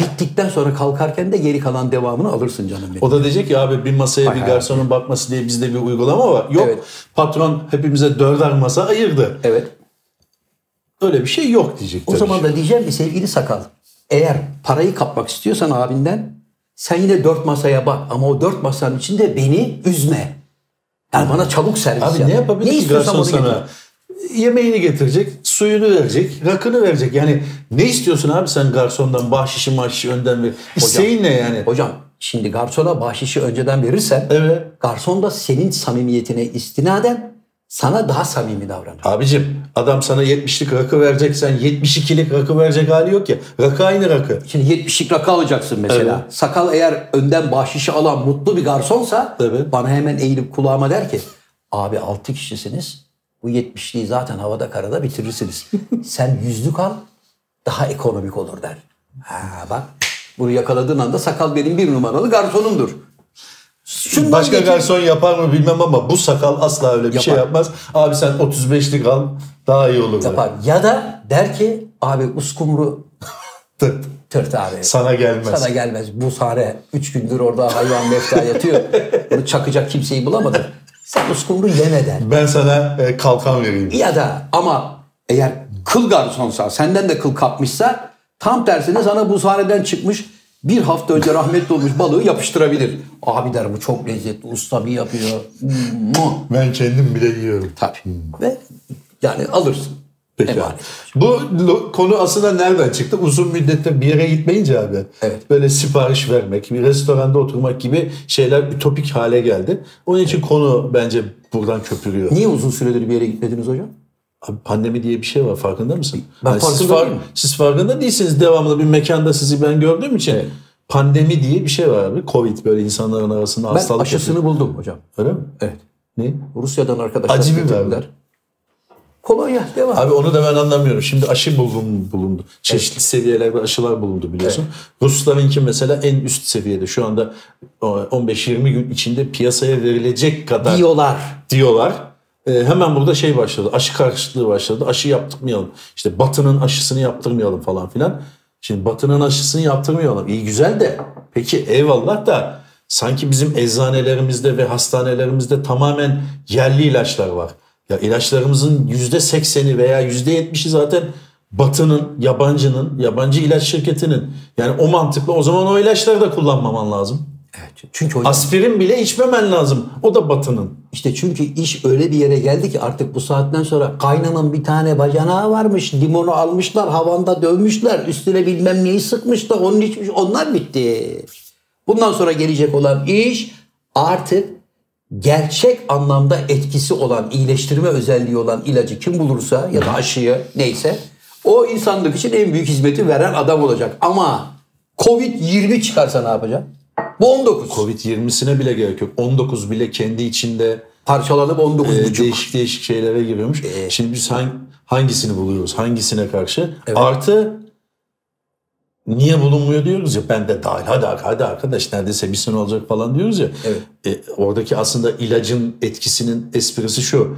Bittikten sonra kalkarken de geri kalan devamını alırsın canım benim. O da diyecek ki abi bir masaya bir Hay hay. garsonun bakması diye bizde bir uygulama var. Yok Evet. patron hepimize dörder masa ayırdı. Evet. Öyle bir şey yok diyecek. O zaman da diyeceğim ki sevgili sakal eğer parayı kapmak istiyorsan abinden sen yine dört masaya bak ama o dört masanın içinde beni üzme. Yani bana çabuk servis Abi yap. ne yapabilir ki istiyorsam garson sana? getir. Yemeğini getirecek, suyunu verecek, rakını verecek. Yani ne istiyorsun abi sen garsondan bahşişi mahşişi önden ver. İsteğin ne yani? Hocam şimdi garsona bahşişi önceden verirsen Evet. garson da senin samimiyetine istinaden sana daha samimi davranır. Abicim adam sana 70'lik rakı verecek sen 72'lik rakı verecek hali yok ya. Rakı aynı rakı. Şimdi 70'lik rakı alacaksın mesela. Evet. Sakal eğer önden bahşişi alan mutlu bir garsonsa Evet. bana hemen eğilip kulağıma der ki abi 6 kişisiniz. Bu 70'liği zaten havada karada bitirirsiniz. Sen yüzlük al daha ekonomik olur der. Ha bak bunu yakaladığın anda sakal benim bir numaralı garsonumdur. Şundan Başka geçin- garson yapar mı bilmem ama bu sakal asla öyle bir şey Yapar. yapmaz. Abi sen 35'lik al daha iyi olur. yapar. Ya da der ki abi uskumru Tırt. tırt abi. Sana gelmez. Sana gelmez. Bu sare 3 gündür orada hayvan mefta yatıyor. Bunu çakacak kimseyi bulamadı. Sen uskumru yeme der. Ben sana e, kalkan vereyim. Ya da ama eğer kıl garsonsa senden de kıl kapmışsa tam tersine sana bu sahneden çıkmış bir hafta önce rahmetli olmuş balığı yapıştırabilir. Abi der bu çok lezzetli usta bir yapıyor. Ben kendim bile yiyorum. Tabii. Ve yani alırsın. Peki Emanet. abi. Bu konu aslında nereden çıktı? Uzun müddettir bir yere gitmeyince abi. Evet. Böyle sipariş vermek, bir restoranda oturmak gibi şeyler ütopik hale geldi. Onun için konu bence buradan köpürüyor. Niye uzun süredir bir yere gitmediniz hocam? Abi pandemi diye bir şey var farkında mısın? Ben siz, farkında far- değilim. siz farkında değilsiniz. Devamlı bir mekanda sizi ben gördüğüm için. Pandemi diye bir şey var abi. Covid böyle insanların arasında Ben hastalık aşısını yapıyor. buldum hocam. Öyle mi? Evet. Ne? Rusya'dan arkadaşlar Acı biber mi? getirdiler. Kolonya devam. Abi onu da ben anlamıyorum. Şimdi aşı bulun, bulundu. Çeşitli seviyelerde aşılar bulundu biliyorsun. Ruslarınki mesela en üst seviyede. Şu anda o, 15-20 gün içinde piyasaya verilecek kadar Diyorlar. diyorlar. Ee, hemen burada şey başladı. Aşı karşıtlığı başladı. Aşı yaptırmayalım. İşte Batı'nın aşısını yaptırmayalım falan filan. Şimdi Batı'nın aşısını yaptırmayalım. İyi güzel de peki eyvallah da sanki bizim eczanelerimizde ve hastanelerimizde tamamen yerli ilaçlar var. Ya ilaçlarımızın yüzde sekseni veya yüzde yetmişi zaten Batı'nın, yabancının, yabancı ilaç şirketinin. Yani o mantıkla o zaman o ilaçları da kullanmaman lazım. Evet. Çünkü hocam Aspirin bile içmemen lazım. O da Batı'nın. işte çünkü iş öyle bir yere geldi ki artık bu saatten sonra kaynanın bir tane bacanağı varmış. Limonu almışlar, havanda dövmüşler. Üstüne bilmem neyi sıkmışlar. Onun içmiş. Onlar bitti. Bundan sonra gelecek olan iş artık gerçek anlamda etkisi olan, iyileştirme özelliği olan ilacı kim bulursa ya da aşıyı neyse o insanlık için en büyük hizmeti veren adam olacak. Ama Covid-20 çıkarsa ne yapacak? Bu 19. Covid-20'sine bile gerek yok. 19 bile kendi içinde Parçalanıp 19 e, değişik değişik şeylere giriyormuş. Şimdi biz hang- hangisini buluyoruz? Hangisine karşı? Artı niye bulunmuyor diyoruz ya ben de dahil hadi hadi arkadaş neredeyse bir sene olacak falan diyoruz ya. Evet. E, oradaki aslında ilacın etkisinin esprisi şu.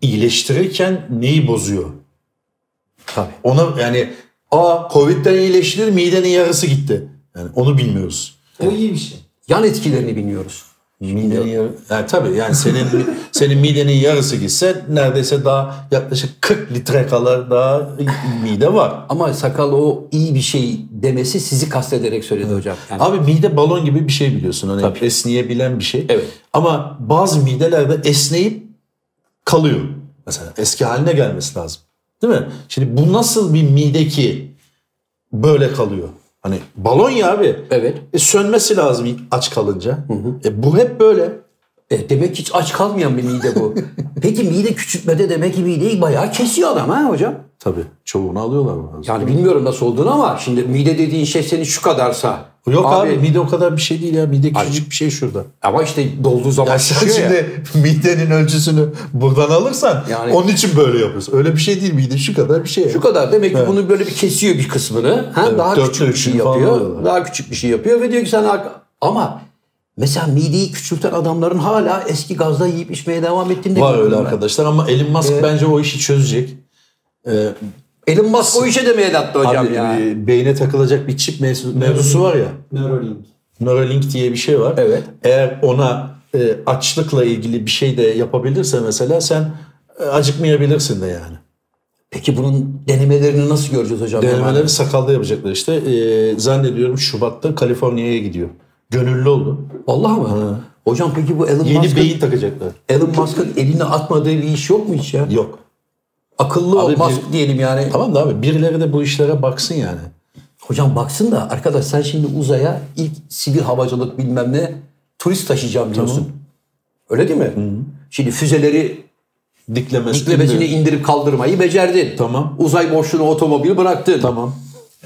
İyileştirirken neyi bozuyor? Tabii. Ona yani a Covid'den iyileştirir midenin yarısı gitti. Yani onu bilmiyoruz. O iyi bir şey. Yan etkilerini bilmiyoruz. Midenin yarı, yani tabii yani senin senin midenin yarısı gitse neredeyse daha yaklaşık 40 litre kadar daha mide var. Ama sakal o iyi bir şey demesi sizi kastederek söyledi hocam. Yani Abi mide balon gibi bir şey biliyorsun. Hani esneyebilen bir şey. Evet. Ama bazı midelerde esneyip kalıyor. Mesela eski haline gelmesi lazım. Değil mi? Şimdi bu nasıl bir mide ki böyle kalıyor? Hani balon ya abi. Evet. E, sönmesi lazım aç kalınca. E, bu hep böyle. E, demek hiç aç kalmayan bir mide bu. Peki mide küçültmede demek ki mideyi bayağı kesiyor adam ha hocam. Tabii. Çoğunu alıyorlar bazı. Yani bilmiyorum nasıl olduğunu ama şimdi mide dediğin şey senin şu kadarsa. Yok abi, mide o kadar bir şey değil ya. Mide küçücük bir şey şurada. Ama işte dolduğu zaman Ya sen şişiyor ya. şimdi midenin ölçüsünü buradan alırsan Yani- onun için böyle yapıyorsun. Öyle bir şey değil mide şu kadar bir şey. Şu kadar. Demek ki bunu böyle bir kesiyor bir kısmını. Ha, Evet, daha küçük bir şey yapıyor. Daha küçük bir şey yapıyor ve diyor ki sen ama mesela mideyi küçülten adamların hala eski gazda yiyip içmeye devam ettiğini de Var öyle ben. arkadaşlar ama Elon Musk bence o işi çözecek. Ee, Elon Musk o işe de mi el attı hocam abi, ya? e, beyne takılacak bir çip mevzu- mevzusu var ya. Neuralink. Neuralink diye bir şey var. Evet. Eğer ona e, açlıkla ilgili bir şey de yapabilirse mesela sen e, acıkmayabilirsin de yani. Peki bunun denemelerini nasıl göreceğiz hocam? Denemeleri sakalda yapacaklar işte. E, zannediyorum Şubat'ta Kaliforniya'ya gidiyor. Gönüllü oldu. Vallahi mı? Hocam peki bu Elon Yeni Musk'ın beyin takacaklar. Elon Musk'ın eline atmadığı bir iş yok mu hiç ya? Yok. Akıllı Abi o Musk bir- diyelim yani. Tamam da abi birileri de bu işlere baksın yani. Hocam baksın da arkadaş sen şimdi uzaya ilk sivil havacılık bilmem ne turist taşıyacağım diyorsun. Öyle değil mi? Şimdi füzeleri Diklemesi. diklemesini indirip kaldırmayı becerdin. Tamam. Uzay boşluğuna otomobil bıraktın. Tamam.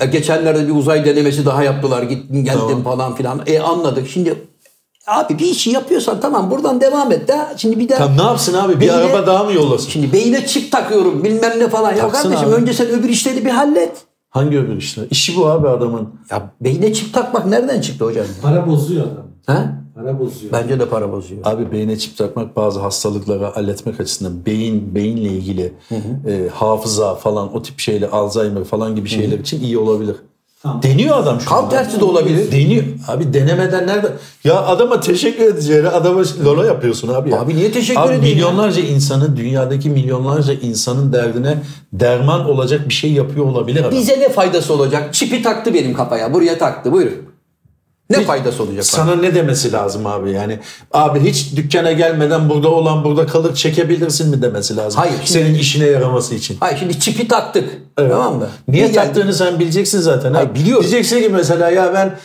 E, geçenlerde bir uzay denemesi daha yaptılar. Gittin geldin Tamam. falan filan. E anladık. Şimdi abi bir işi yapıyorsan tamam buradan devam et de. Şimdi bir de Tam ne yapsın abi? Bir Beyine- araba daha mı yollasın? şimdi beyine çip takıyorum bilmem ne falan. Ya Taksın kardeşim abi. önce sen öbür işleri bir hallet. Hangi öbür işler? İşi bu abi adamın. Ya beyne çip takmak nereden çıktı hocam? Para bozuyor adam. Ha? Para bozuyor. Bence de para bozuyor. Abi beyine çip takmak bazı hastalıkları halletmek açısından beyin beyinle ilgili e, hafıza falan o tip şeyler Alzheimer falan gibi şeyler için iyi olabilir. Tamam. Deniyor adam şu Tam tersi de olabilir. Deniyor. Abi denemeden nerede? Ya adama teşekkür edeceğine adama lola yapıyorsun abi ya. Abi niye teşekkür abi edeyim milyonlarca insanın dünyadaki milyonlarca insanın derdine derman olacak bir şey yapıyor olabilir adam. Bize ne faydası olacak? Çipi taktı benim kafaya. Buraya taktı. Buyurun. Ne faydası olacak? bana? Sana ne demesi lazım abi yani? Abi hiç dükkana gelmeden burada olan burada kalır çekebilirsin mi demesi lazım? Hayır, şimdi- Senin işine yaraması için. Hayır şimdi çipi taktık. Evet. Tamam mı? Niye geldi- taktığını sen bileceksin zaten. Hayır, ha. biliyorum. Diyeceksin ki mesela ya ben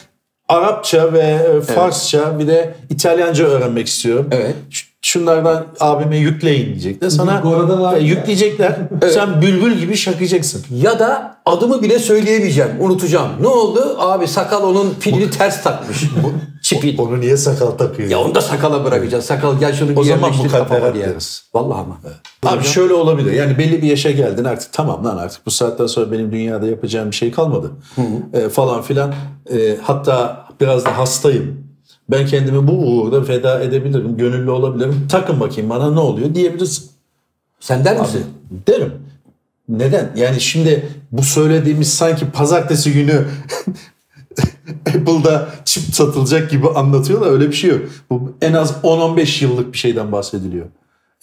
Arapça ve e, Farsça bir de İtalyanca öğrenmek istiyorum. Evet. Şunlardan abime yükleyin diyecekler. Sana Bu arada var e, yükleyecekler. Sen bülbül gibi şakayacaksın. Ya da adımı bile söyleyemeyeceğim. Unutacağım. Ne oldu? Abi sakal onun pilini ters takmış. Bu çipin. Onu niye sakal takıyor? Ya onu da sakala bırakacağız. Sakal gel şunu bir O zaman yerleştir mukadderat kafama diye. Vallahi ama. Abi şöyle olabilir. Yani belli bir yaşa geldin artık tamam lan artık bu saatten sonra benim dünyada yapacağım bir şey kalmadı. Ee, falan filan. Ee, hatta biraz da hastayım. Ben kendimi bu uğurda feda edebilirim. Gönüllü olabilirim. Takın bakayım bana ne oluyor diyebilirsin. Sen der misin? Derim. Neden? Yani şimdi bu söylediğimiz sanki pazartesi günü Apple'da çip satılacak gibi anlatıyorlar. Öyle bir şey yok. Bu en az 10-15 yıllık bir şeyden bahsediliyor.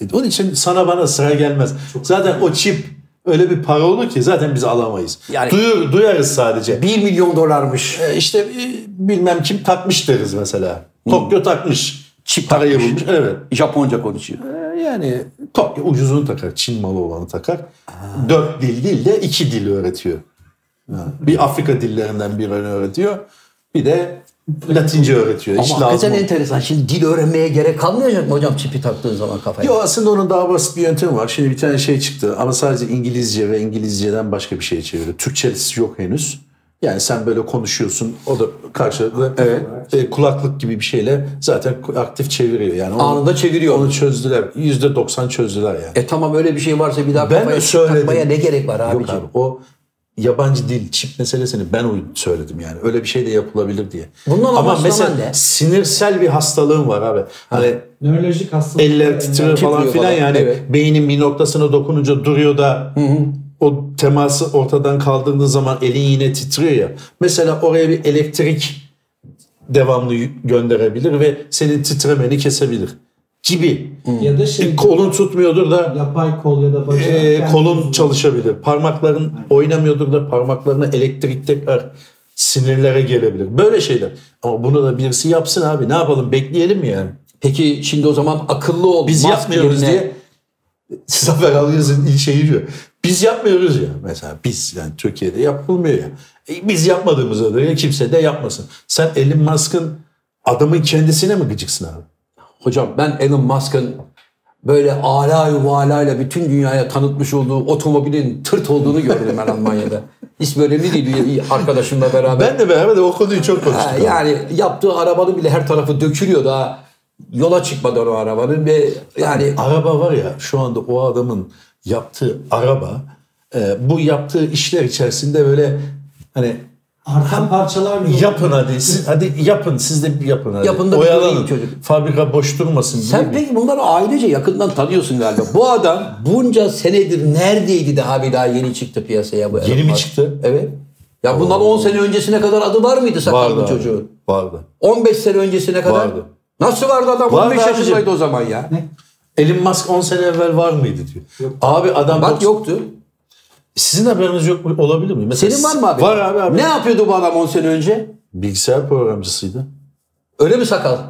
E, onun için sana bana sıra gelmez. Zaten o çip öyle bir para olur ki zaten biz alamayız. Yani- Duyur, duyarız sadece. 1 milyon dolarmış. E, işte e, bilmem kim takmış deriz mesela. Tokyo takmış. Çip Parayı takmış. bulmuş. Evet. Japonca konuşuyor. E, Yani Tokyo ucuzunu takar. Çin malı olanı takar. Dört dil değil de iki dil öğretiyor. Ha, Bir Afrika dillerinden birini öğretiyor. Bir de Latince öğretiyor. Ama Hiç hakikaten lazım enteresan. Şimdi dil öğrenmeye gerek kalmayacak mı hocam çipi taktığın zaman kafaya? Yo aslında onun daha basit bir yöntemi var. Şimdi bir tane şey çıktı ama sadece İngilizce ve İngilizceden başka bir şey çeviriyor. Türkçesi yok henüz. Yani sen böyle konuşuyorsun. O da karşılıklı e, kulaklık gibi bir şeyle zaten aktif çeviriyor. Yani onu, Anında çeviriyor. Onu çözdüler. Yüzde doksan çözdüler yani. E tamam öyle bir şey varsa bir daha Ben kafaya söyledim. takmaya ne gerek var abiciğim? Yok abi o yabancı dil çip meselesini ben söyledim yani. Öyle bir şey de yapılabilir diye. Bundan Ama mesela ne? sinirsel bir hastalığım var abi. Hani Nörolojik hastalık. eller titriyor falan filan falan, yani evet. beynin bir noktasına dokununca duruyor da o teması ortadan kaldırdığı zaman elin yine titriyor ya. Mesela oraya bir elektrik devamlı gönderebilir ve senin titremeni kesebilir gibi. Ya da şey Kolun tutmuyordur da yapay kol ya da bacak. e, kolun çalışabilir. Parmakların oynamıyordur da parmaklarına elektrik tekrar sinirlere gelebilir. Böyle şeyler. Ama bunu da birisi yapsın abi. Ne yapalım? Bekleyelim mi yani? Peki şimdi o zaman akıllı ol. Biz yapmıyoruz yerine- diye Zafer Algöz'ün şeyi diyor. Biz yapmıyoruz ya. Mesela biz yani Türkiye'de yapılmıyor ya. E, biz yapmadığımızda da ya kimse de yapmasın. Sen Elon Musk'ın adamın kendisine mi gıcıksın abi? Hocam ben Elon Musk'ın böyle ala yuvalayla bütün dünyaya tanıtmış olduğu otomobilin tırt olduğunu gördüm ben Almanya'da. Hiç böyle ne değil arkadaşımla beraber. Ben de beraber de o konuyu çok konuştuk. Yani yaptığı arabanın bile her tarafı dökülüyor daha yola çıkmadan o arabanın ve yani Araba var ya şu anda o adamın yaptığı araba e, bu yaptığı işler içerisinde böyle hani Artan parçalar bile yapın hadi siz, hadi yapın siz de yapın hadi. Yapın da Oyalanın. çocuk. Fabrika boş durmasın. sen peki bunları ailece yakından tanıyorsun galiba. Bu adam bunca senedir neredeydi daha bir daha yeni çıktı piyasaya bu Yeni mi çıktı? Evet. Ya bundan 10 sene öncesine kadar adı var mıydı sakallı Vardı abi, çocuğun? Vardı. 15 sene öncesine kadar. Vardı. Nasıl vardı adam? Vardı 15 abicim. yaşındaydı o zaman ya. Elon Musk 10 sene evvel var mıydı diyor. Abi adam Bak yoktu. Sizin haberiniz yok mu? Olabilir mi? Mesela Senin var mı abi? Var abi abi. Ne yapıyordu bu adam 10 sene önce? Bilgisayar programcısıydı. Öyle mi sakal? Aa,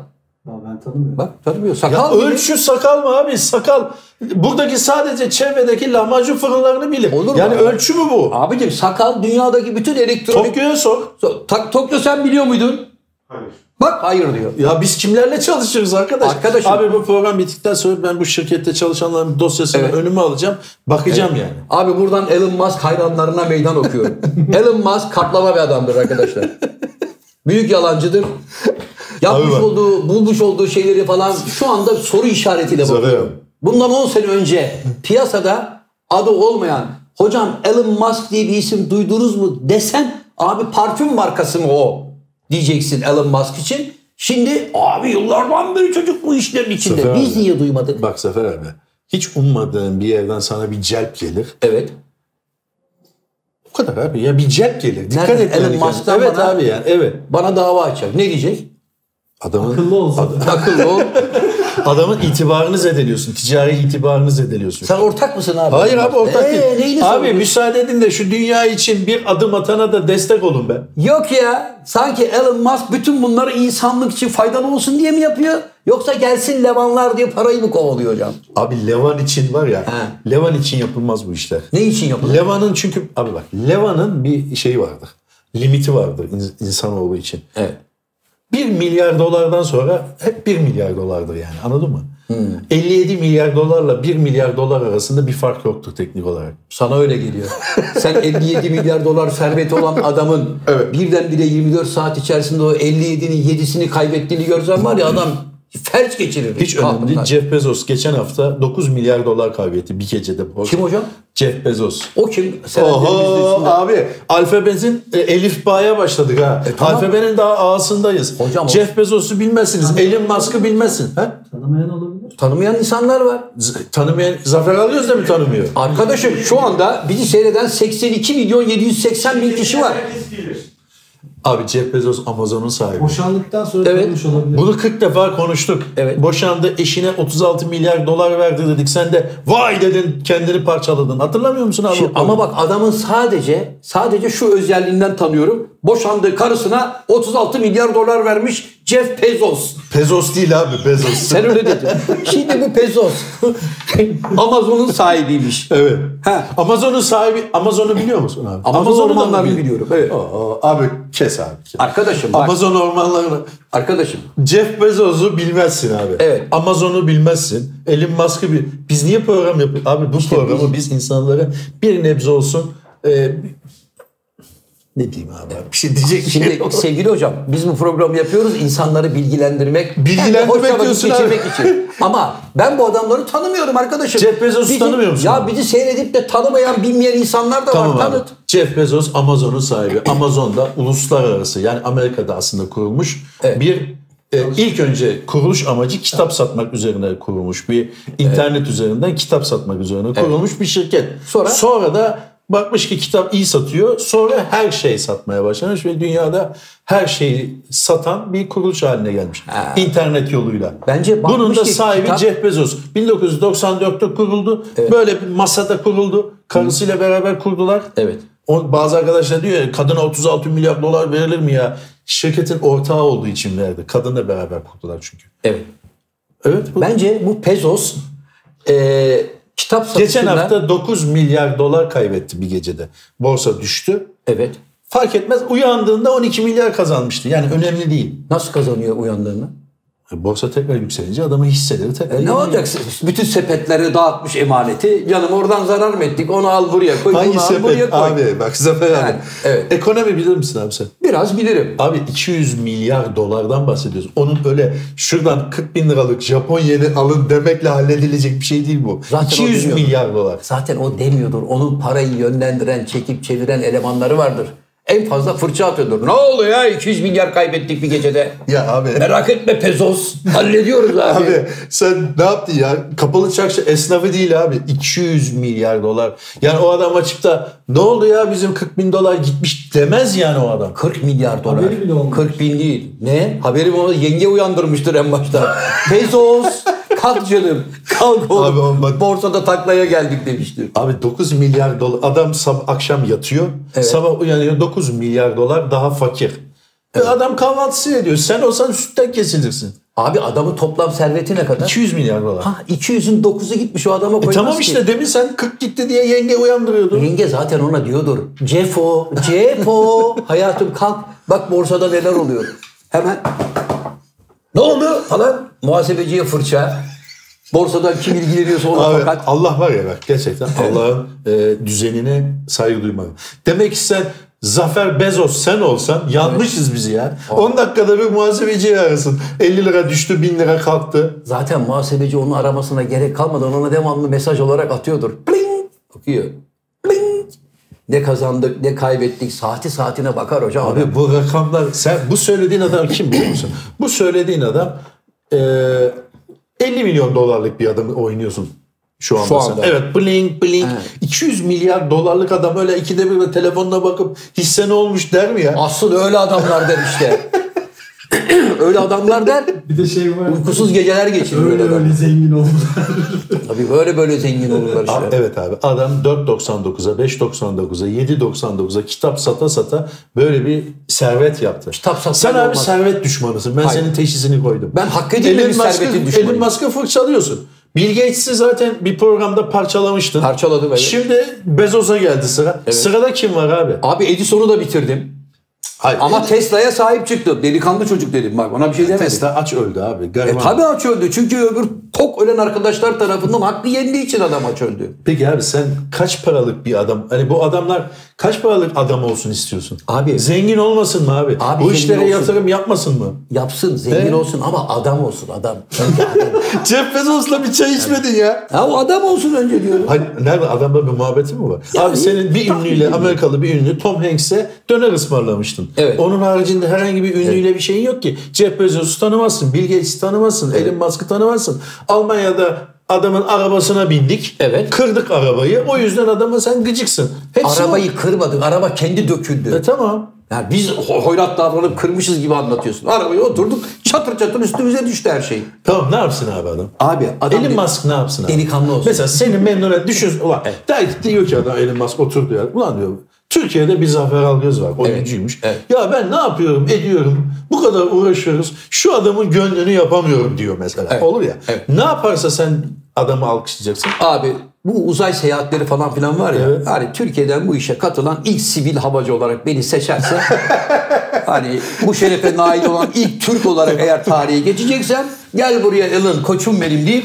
ben tanımıyorum. Bak tanımıyor. Ya Sakal mıydı? ölçü sakal mı abi? Sakal. Buradaki sadece çevredeki lahmacun fırınlarını bilir. Olur mu yani abi? ölçü mü bu? Abicim sakal dünyadaki bütün elektronik... Tokyo'ya sor. So- Tak Tokyo sen biliyor muydun? Hayır. Bak hayır diyor. Ya biz kimlerle çalışıyoruz arkadaş? Arkadaşım. Abi bu program bittikten sonra ben bu şirkette çalışanların dosyasını Evet. önüme alacağım. Bakacağım yani. Abi buradan Elon Musk hayranlarına meydan okuyorum. Elon Musk kaplama bir adamdır arkadaşlar. Büyük yalancıdır. Yapmış Abi olduğu, bulmuş olduğu şeyleri falan şu anda soru işaretiyle abi. Bundan 10 sene önce piyasada adı olmayan hocam Elon Musk diye bir isim duydunuz mu desem abi parfüm markası mı o diyeceksin Elon Musk için. Şimdi abi yıllardan beri çocuk bu işlerin içinde. Zafer Biz abi. niye duymadık? Bak Zafer abi. Hiç ummadığın bir yerden sana bir celp gelir. Evet. O kadar abi. Ya bir celp gelir. Dikkat yani Elon. Musk'tan Evet bana- abi yani. Evet. Bana dava açacak. Ne diyecek? Adamın Akıllı olsa da. Akıllı ol. adamın itibarını zedeliyorsun. Ticari itibarını zedeliyorsun. Sen ortak mısın abi? Hayır abi ortak Ee, değil. neyini Abi savunuyorsun? müsaade edin de şu dünya için bir adım atana da destek olun be. Yok ya. Sanki Elon Musk bütün bunları insanlık için faydalı olsun diye mi yapıyor? Yoksa gelsin Levanlar diye parayı mı kovalıyor hocam? Abi Levan için var ya. He. Levan için yapılmaz bu işler. Ne için yapıyor? Levan'ın çünkü abi bak Levan'ın bir şeyi vardır. Limiti vardır in- insanoğlu için. Evet. 1 milyar dolardan sonra hep 1 milyar dolardır yani anladın mı? Hmm. 57 milyar dolarla 1 milyar dolar arasında bir fark yoktur teknik olarak. Sana öyle geliyor. Sen 57 milyar dolar serveti olan adamın Evet. birdenbire 24 saat içerisinde o 57'nin 7'sini kaybettiğini görsen var ya adam felç geçirir. Hiç önemli değil. Jeff Bezos geçen hafta 9 milyar dolar kaybetti bir gecede. Kim hocam? Jeff Bezos. O kim? Oho abi alfabemizin e, Elif Ba'ya başladık ha. E, tamam. Alfabenin daha ağasındayız. Hocam Jeff Bezos'u bilmezsiniz. Elon Musk'ı bilmezsin. Ha? Tanımayan olabilir. Tanımayan insanlar var. Z- tanımayan Zafer Alıyoruz da mı tanımıyor? Arkadaşım şu anda bizi seyreden 82 milyon 780 bin kişi var. Abi Jeff Bezos Amazon'un sahibi. Boşandıktan sonra Evet. tanımış olabilir. Bunu 40 defa konuştuk. Evet. Boşandı eşine 36 milyar dolar verdi dedik. Sen de vay dedin kendini parçaladın. Hatırlamıyor musun abi? Şimdi ama bak adamın sadece sadece şu özelliğinden tanıyorum. Boşandığı karısına 36 milyar dolar vermiş Jeff Bezos. Bezos değil abi Bezos. Sen öyle dedin. Şimdi bu Bezos Amazon'un sahibiymiş. evet. Ha. Amazon'un sahibi Amazon'u biliyor musun abi? Amazon Amazon'u da mı ormanlarını biliyorum. Evet. Oo, abi kes abi. kes. Arkadaşım bak. Amazon ormanlarını. Arkadaşım. Jeff Bezos'u bilmezsin abi. Evet. Amazon'u bilmezsin. Elon Musk'ı bil. Biz niye program yapıyoruz? Abi bu programı biz insanlara bir nebze olsun e, ne diyeyim abi? Bir şey diyecek bir şey Şimdi yok. sevgili hocam biz bu programı yapıyoruz insanları bilgilendirmek, Bilgilendirmek vakit diyorsun geçirmek için. Ama ben bu adamları tanımıyorum arkadaşım. Jeff Bezos'u Bizi- tanımıyor musun? Ya bizi seyredip de tanımayan, bilmeyen insanlar da Tamam var. abi. Tanıt. Jeff Bezos Amazon'un sahibi. Amazon'da uluslararası yani Amerika'da aslında kurulmuş Evet. bir e, ilk önce kuruluş amacı kitap satmak üzerine kurulmuş bir internet üzerinden kitap satmak üzerine kurulmuş bir şirket. Sonra? Sonra da Bakmış ki kitap iyi satıyor. Sonra her şey satmaya başlamış ve dünyada her şeyi satan bir kuruluş haline gelmiş. İnternet yoluyla. Bence Bunun da sahibi kitap- Jeff Bezos. 1994'te kuruldu. Böyle bir masada kuruldu. Karısıyla beraber kurdular. Evet. O, bazı arkadaşlar diyor ya kadına 36 milyar dolar verilir mi ya? Şirketin ortağı olduğu için verdi. Kadınla beraber kurdular çünkü. Evet. Evet. Bu. Bence bu Pezos e, kitap satışında... Geçen hafta 9 milyar dolar kaybetti bir gecede. Borsa düştü. Evet. Fark etmez uyandığında 12 milyar kazanmıştı. Yani önemli değil. Nasıl kazanıyor uyandığında? Borsa tekrar yükselince adamın hisseleri tekrar... E ne olacak? Bütün sepetleri dağıtmış emaneti. Canım oradan zarar mı ettik? Onu al buraya koy. Hangi bunu al buraya sepet koy. abi? Bak Zafer abi. Yani, evet. Ekonomi bilir misin abi sen? Biraz bilirim. Abi 200 milyar dolardan bahsediyoruz. Onun öyle şuradan 40 bin liralık Japon yeni alın demekle halledilecek bir şey değil bu. Zaten o 200 bilmiyorum. milyar dolar. Zaten o demiyordur. Onun parayı yönlendiren, çekip çeviren elemanları vardır. En fazla fırça atıyordur. Ne oldu ya 200 milyar kaybettik bir gecede. Ya abi. Merak etme Pezos. Hallediyoruz abi. Abi sen ne yaptın ya? Kapalı çarşı esnafı değil abi. 200 milyar dolar. Yani o adam açıp da ne oldu ya bizim 40 bin dolar gitmiş demez yani o adam. 40 milyar dolar. Haberi bile olmamış. 40 bin değil. Ne? Haberim olmadı. Yenge uyandırmıştır en başta. Bezos kalk canım. Kalk oğlum. Abi olmadı. Borsada taklaya geldik demiştir. Abi 9 milyar dolar adam sab- akşam yatıyor. Sabah uyanıyor 9 milyar dolar daha fakir. E adam kahvaltısı ediyor. Sen olsan sütten kesilirsin. Abi adamın toplam serveti ne kadar? 200 milyar dolar. Ha 200'ün 9'u gitmiş o adama koymaz E tamam ki. işte demin sen 40 gitti diye yenge uyandırıyordun. Yenge zaten ona diyordur. Cefo, Cefo. Hayatım kalk. Bak borsada neler oluyor. Hemen. Ne oldu falan. Muhasebeciye fırça. Borsadan kim ilgileniyorsa ona Abi fakat. Allah var ya bak gerçekten Allah'ın e, düzenine saygı duymalı. Demek ki sen Zafer Bezos sen olsan yanmışız bizi ya. 10 dakikada bir muhasebeciyi arasın. 50 lira düştü 1000 lira kalktı. Zaten muhasebeci onun aramasına gerek kalmadan ona devamlı mesaj olarak atıyordur. Bling! Okuyor. Bling! Ne kazandık, ne kaybettik. Saati saatine bakar hocam. adam. Abi bu rakamlar sen bu söylediğin adam kim biliyor musun? Bu söylediğin adam e, 50 milyon dolarlık bir adamı oynuyorsun. Şu anda, Şu sen. anda. Evet blink blink. 200 milyar dolarlık adam öyle ikide bir telefonuna bakıp hisse ne olmuş der mi ya? Asıl öyle adamlar der işte. öyle adamlar der. Bir de şey var. Uykusuz geceler geçirir Öyle öyle öyle adam. zengin oldular. Tabii böyle böyle zengin olurlar işte. Abi, evet abi adam 4.99'a 5.99'a 7.99'a kitap sata sata böyle bir servet yaptı. Kitap satmak Sen abi olmaz. servet düşmanısın. Ben Hayır. senin teşhisini koydum. Ben hak edilmemiş Musk'ı- servetin düşmanıyım. Elon Musk'ı fırçalıyorsun. Bill Gates'i zaten bir programda parçalamıştın. Parçaladım evet. Şimdi Bezos'a geldi sıra. Sırada kim var abi? Abi Edison'u da bitirdim. Hayır. Ama Tesla'ya sahip çıktım. Delikanlı çocuk dedim bak ona bir şey demedim. Tesla aç öldü abi. E Gariban. tabii aç öldü. Çünkü öbür tok ölen arkadaşlar tarafından hakkı yendiği için adam aç öldü. Peki abi sen kaç paralık bir adam? Hani bu adamlar kaç paralık adam olsun istiyorsun? Abi- Zengin olmasın mı abi? Abi bu zengin işlere olsun. yatırım yapmasın mı? Yapsın, zengin olsun ama adam olsun adam. Önce adam. Jeff Bezos'la bir çay içmedin ya. ha o adam olsun önce diyorum. Hayır, nerede adamla bir muhabbeti mi var? Abi senin bir ünlüyle. Amerikalı bir ünlü Tom Hanks'e döner ısmarlamıştın. Evet. Onun haricinde herhangi bir ünlüyle bir şeyin yok ki. Jeff Bezos'u tanımazsın, Bill Gates'i tanımazsın, Elon Musk'ı tanımazsın. Almanya'da adamın arabasına bindik. Evet. Kırdık arabayı. O yüzden adama sen gıcıksın. Hepsi Arabayı kırmadık. Araba kendi döküldü. o. E tamam. Yani biz ho- hoyrat davranıp kırmışız gibi anlatıyorsun. Arabaya oturduk çatır çatır üstümüze düştü her şey. Tamam ne yapsın abi adam? Abi adam Elon Musk ne yapsın abi? Delikanlı olsun. Mesela seni memnun et. Düşün. Ulan, der ki diyor ki adam Elon Musk oturdu ya. Ulan diyor Türkiye'de bir Zafer Algöz var. Oyuncuymuş. evet. Ya ben ne yapıyorum ediyorum. Bu kadar uğraşıyoruz. Şu adamın gönlünü yapamıyorum diyor mesela. Evet. Olur ya. Evet. Ne yaparsa sen adamı alkışlayacaksın. Abi bu uzay seyahatleri falan filan var ya. Evet. Hani Türkiye'den bu işe katılan ilk sivil havacı olarak beni seçerse hani bu şerefe nail olan ilk Türk olarak eğer tarihe geçeceksem gel buraya Elon koçum benim deyip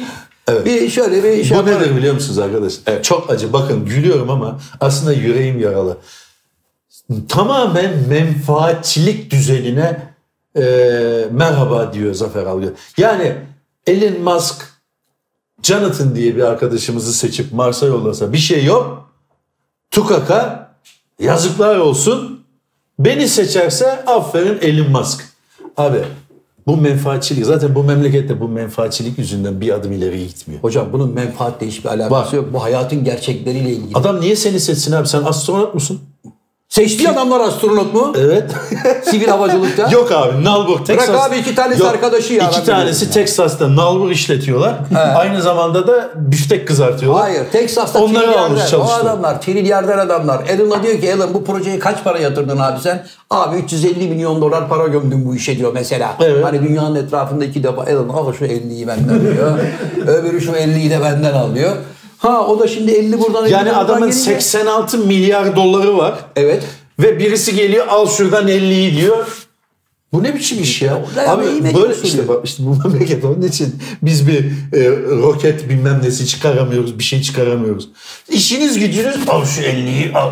bir şöyle bir şey Bu yaparım. nedir biliyor musunuz arkadaşlar? Çok acı. Bakın gülüyorum ama aslında yüreğim yaralı. Tamamen menfaatçilik düzenine e, merhaba diyor Zafer Algöz. Yani Elon Musk Jonathan diye bir arkadaşımızı seçip Mars'a yollasa bir şey yok. Tukaka yazıklar olsun. Beni seçerse aferin Elon Musk. Abi Bu menfaatçilik zaten bu memlekette bu menfaatçilik yüzünden bir adım ileri gitmiyor. Hocam bunun menfaatle hiçbir alakası Var. yok. Bu hayatın gerçekleriyle ilgili. Adam niye seni seçsin abi? Sen astronot musun? Seçtiği adamlar astronot mu? Evet. Sivil havacılıkta. Yok abi Nalburg Texas. Bırak abi, iki tanesi arkadaşı ya, İki tanesi Texas'ta Nalburg işletiyorlar. Aynı zamanda da büftek kızartıyorlar. Hayır, Texas'ta Onları almış trilyarder. O çalıştırıyor. adamlar, trilyarder adamlar. Alan'a diyor ki Alan bu projeye kaç para yatırdın abi sen? Abi 350 milyon dolar para gömdüm bu işe diyor mesela. Evet. Hani dünyanın etrafında iki defa Alan al şu 50'yi benden diyor. Öbürü şu 50'yi de benden alıyor. Ha o da şimdi 50 buradan 50 Yani adamın gelince- 86 milyar doları var. Evet. Ve birisi geliyor al şuradan 50'yi diyor. Bu ne biçim iş ya? Ya, Abi böyle usulü. işte bak işte bu memleket onun için biz bir e, roket bilmem nesi çıkaramıyoruz, bir şey çıkaramıyoruz. İşiniz gücünüz al şu 50'yi al.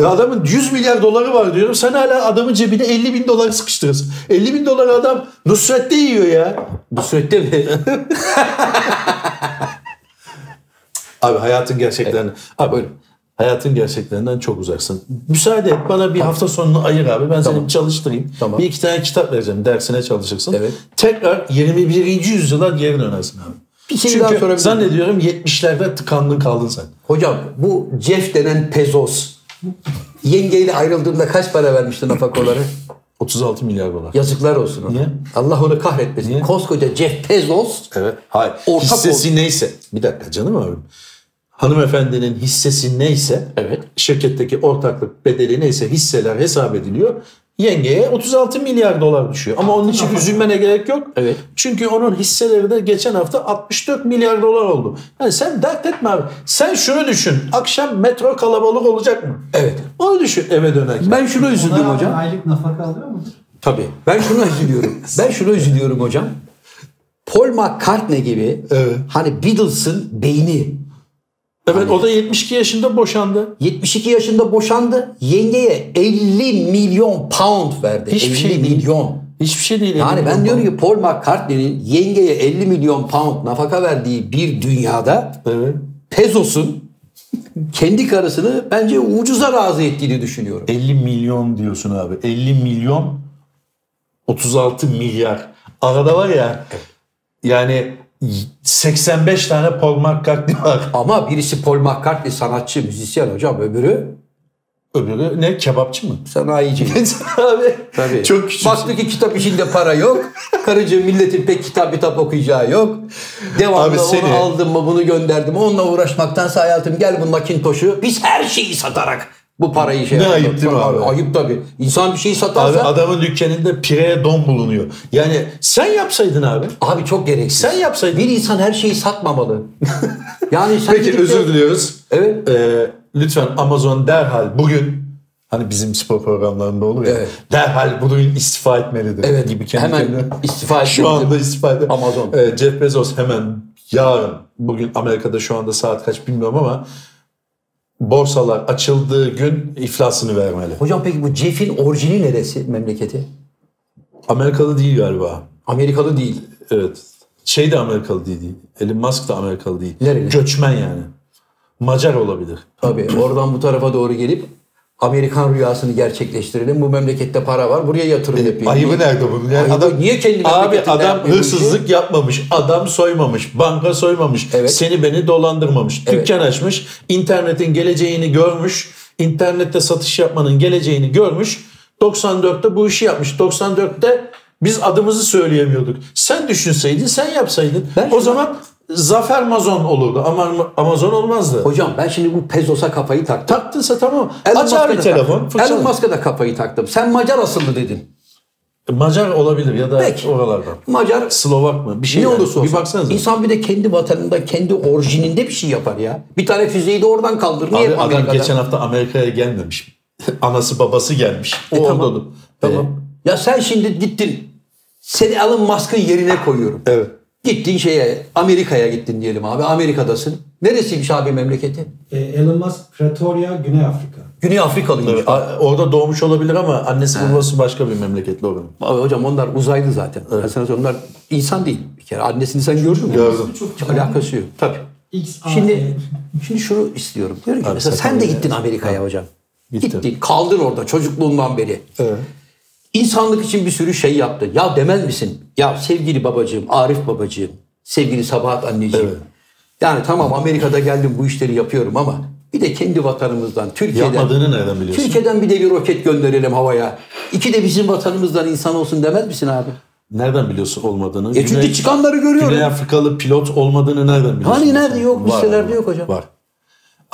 Ya adamın 100 milyar doları var diyorum. Sen hala adamın cebine 50 bin dolar sıkıştırırsın. 50 bin dolar adam Nusret'te yiyor ya. Nusret'te mi? Abi hayatın gerçeklerinden. Abi Buyurun. hayatın gerçeklerinden çok uzaksın. Müsaade et bana bir hafta sonunu ayır abi. Ben seni bir çalıştırayım. Tamam. Bir iki tane kitap vereceğim. Dersine çalışırsın. Evet. Tekrar 21. yüzyıla geri dönersin abi. Bir şey Çünkü daha sorabilir miyim? zannediyorum 70'lerde tıkandın kaldın sen. Hocam bu Jeff denen Pezos yengeyle ayrıldığında kaç para vermişti nafakaları? 36 milyar dolar. Yazıklar olsun ona. Niye? Allah onu kahretmesin. Niye? Koskoca Jeff Bezos Evet. Hayır. Ortak hissesi neyse. Bir dakika canım abim. Hanımefendinin hissesi neyse Evet. şirketteki ortaklık bedeli neyse hisseler hesap ediliyor. Yengeye 36 milyar dolar düşüyor. Ama onun için üzülmene gerek yok. Evet. Çünkü onun hisseleri de geçen hafta 64 milyar dolar oldu. Yani sen dert etme abi. Sen şunu düşün. Akşam metro kalabalık olacak mı? Evet. Onu düşün eve dönerken. Ben şunu üzüldüm Ona hocam. Aylık nafaka alıyor mu? Tabii. Ben şunu üzülüyorum. ben şunu üzülüyorum hocam. Paul McCartney gibi Evet. hani Beatles'ın beyni Evet o da 72 yaşında boşandı. 72 yaşında boşandı. Yengeye 50 milyon pound verdi. Hiçbir 50 şey değil. milyon. Hiçbir şey değil. Yani ben diyorum ki Paul McCartney'nin yengeye 50 milyon pound nafaka verdiği bir dünyada Evet. Pezos'un kendi karısını bence ucuza razı ettiğini düşünüyorum. 50 milyon diyorsun abi. 50 milyon 36 milyar. Arada var ya yani 85 tane Paul McCartney var. Ama birisi Paul McCartney sanatçı, müzisyen hocam. Öbürü Öbürü ne kebapçı mı? sanayici. abi Tabii. çok küçük. Baktı ki kitap işinde para yok. Karıcığım milletin pek kitap kitap okuyacağı yok. Devamlı Abi seni- onu aldım mı bunu gönderdim onunla uğraşmaktansa hayatım gel bu Macintosh'u biz her şeyi satarak bu parayı şey Ne yapalım. ayıp değil mi abi? Ayıp tabii. İnsan bir şeyi Abi satarsa abi, adamın dükkanında pireye don bulunuyor. Yani sen yapsaydın abi. çok gereksiz. Sen yapsaydın. Bir insan her şeyi satmamalı. yani sen Peki gidip de- özür diliyoruz. Evet. Ee, lütfen Amazon derhal bugün hani bizim spor programlarında olur ya. Evet. Derhal bugün istifa etmelidir. Evet. Gibi kendi hemen kendine. istifa Şu etmelidir. anda istifa ed- Amazon. Ee, Jeff Bezos hemen yarın bugün Amerika'da şu anda saat kaç bilmiyorum ama borsalar açıldığı gün iflasını vermeli. Hocam peki bu Jeff'in orijini neresi memleketi? Amerikalı değil galiba. Amerikalı değil. Evet. Şey de Amerikalı değil. değil. Elon Musk da Amerikalı değil. Nereli? Göçmen yani. Macar olabilir. Tabii oradan bu tarafa doğru gelip Amerikan rüyasını gerçekleştirelim. Bu memlekette para var. Buraya yatırım yapayım. Ayıbı nerede bunun? Yani Ayıbı adam niye kendi Abi adam hırsızlık yapmamış, adam soymamış, banka soymamış, Evet. seni beni dolandırmamış, Evet. dükkan açmış, internetin geleceğini görmüş, internette satış yapmanın geleceğini görmüş. 94'te bu işi yapmış. 94'te biz adımızı söyleyemiyorduk. Sen düşünseydin, sen yapsaydın. Ben o zaman Zafer Mazon olurdu ama Amazon olmazdı. Hocam ben şimdi bu Pezos'a kafayı taktım. Taktınsa tamam. Elon Aç Musk'a abi da telefon. Elon Musk'a da kafayı taktım. Sen Macar asıllı dedin. Macar olabilir ya da Peki. oralardan. Macar Slovak mı? Bir şey ne yani. olursa olsun. Bir baksanıza. İnsan bir de kendi vatanında, kendi orijininde bir şey yapar ya. Bir tane füzeyi de oradan kaldır. Niye Abi adam geçen hafta Amerika'ya gelmemiş. Anası babası gelmiş. O E, orada tamam. oldu. Tamam. Ya sen şimdi gittin. Seni Elon Musk'ın yerine koyuyorum. Evet. Gittin şeye Amerika'ya gittin diyelim abi. Amerika'dasın. Neresiymiş abi memleketi? E, Elon Musk Pretoria, Güney Afrika. Güney Afrikalıymış. Evet. Orada doğmuş olabilir ama annesi babası başka bir memleketli oranın. Abi hocam onlar uzaylı zaten. Ben sana söyleyeyim, onlar insan değil bir kere. Annesini sen gördün mü? Gördüm. Çok alakası yok. Tabii. Şimdi E. şimdi şunu istiyorum. Diyorum ki Abi mesela sen de gittin Amerika'ya hocam. Gittim. Gittin. Kaldın orada çocukluğundan beri. Evet. İnsanlık için bir sürü şey yaptı. Ya demez misin? Ya sevgili babacığım, Arif babacığım, sevgili Sabahat anneciğim. Evet. Yani tamam Amerika'da geldim bu işleri yapıyorum ama bir de kendi vatanımızdan, Türkiye'den. Yapmadığını nereden biliyorsun? Türkiye'den bir de bir roket gönderelim havaya. İki de bizim vatanımızdan insan olsun demez misin abi? Nereden biliyorsun olmadığını? E çünkü çıkanları görüyorum. Güney Afrikalı pilot olmadığını nereden biliyorsun? Hani nerede yok? Var Listelerde yok hocam. Var.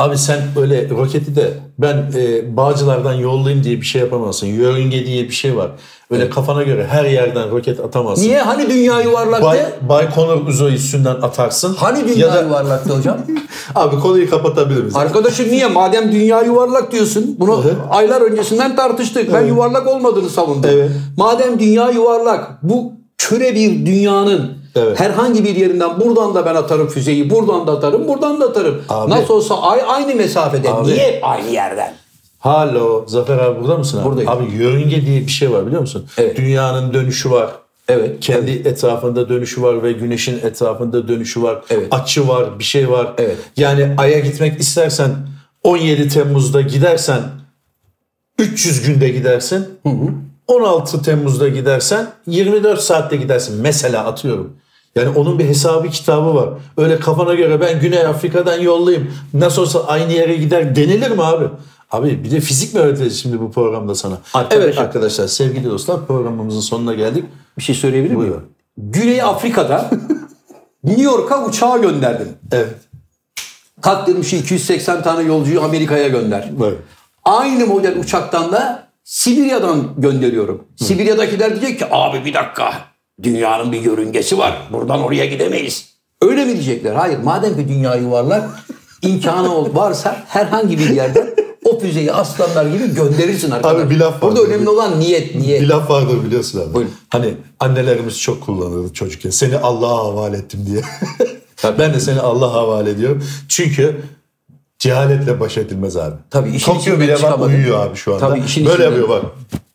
Abi sen öyle roketi de ben e, Bağcılar'dan yollayayım diye bir şey yapamazsın. Yörünge diye bir şey var. Öyle kafana göre her yerden roket atamazsın. Niye? Hani dünya yuvarlaktı? Bay, Baykonur uzay üstünden atarsın. Hani dünya ya da, yuvarlaktı hocam? Abi konuyu kapatabilir miyiz? Arkadaşım niye? Madem dünya yuvarlak diyorsun. Bunu Evet. aylar öncesinden tartıştık. Ben yuvarlak olmadığını savundum. Evet. Madem dünya yuvarlak, bu küre bir dünyanın Evet. herhangi bir yerinden buradan da ben atarım füzeyi, buradan da atarım, buradan da atarım. Abi. Nasıl olsa ay aynı mesafede. Abi. Niye hep aynı yerden? Halo Zafer abi burada mısın abi? Buradayım. Abi yörünge diye bir şey var biliyor musun? Evet. Dünyanın dönüşü var. Evet. Kendi etrafında dönüşü var ve güneşin etrafında dönüşü var. Evet. Açı var, bir şey var. Evet. Yani Ay'a gitmek istersen 17 Temmuz'da gidersen 300 günde gidersin. 16 Temmuz'da gidersen 24 saatte gidersin. Mesela atıyorum. Yani onun bir hesabı kitabı var. Öyle kafana göre ben Güney Afrika'dan yollayayım. Nasıl olsa aynı yere gider denilir mi abi? Abi bir de fizik mi öğreteceğiz şimdi bu programda sana? Arkadaşlar- Evet arkadaşlar sevgili dostlar programımızın sonuna geldik. Bir şey söyleyebilir miyim? Buyurun. Güney Afrika'da New York'a uçağı gönderdim. Evet. Kalk şu 280 tane yolcuyu Amerika'ya gönder. Evet. Aynı model uçaktan da Sibirya'dan gönderiyorum. Sibirya'dakiler diyecek ki abi bir dakika dünyanın bir yörüngesi var. Buradan oraya gidemeyiz. Öyle mi diyecekler? Hayır. Madem ki dünya yuvarlak imkanı ol- varsa herhangi bir yerden o füzeyi aslanlar gibi gönderirsin arkadaş. Abi bir laf Burada önemli olan niyet, niyet. Bir laf vardır biliyorsun abi. Buyurun. Hani annelerimiz çok kullanırdı çocukken. Seni Allah'a havale ettim diye. ben de seni Allah'a havale ediyorum. Çünkü cehaletle baş edilmez abi. Tabii işin Tokyo bile bak uyuyor abi şu anda. Tabii işin Böyle içinden- yapıyor bak.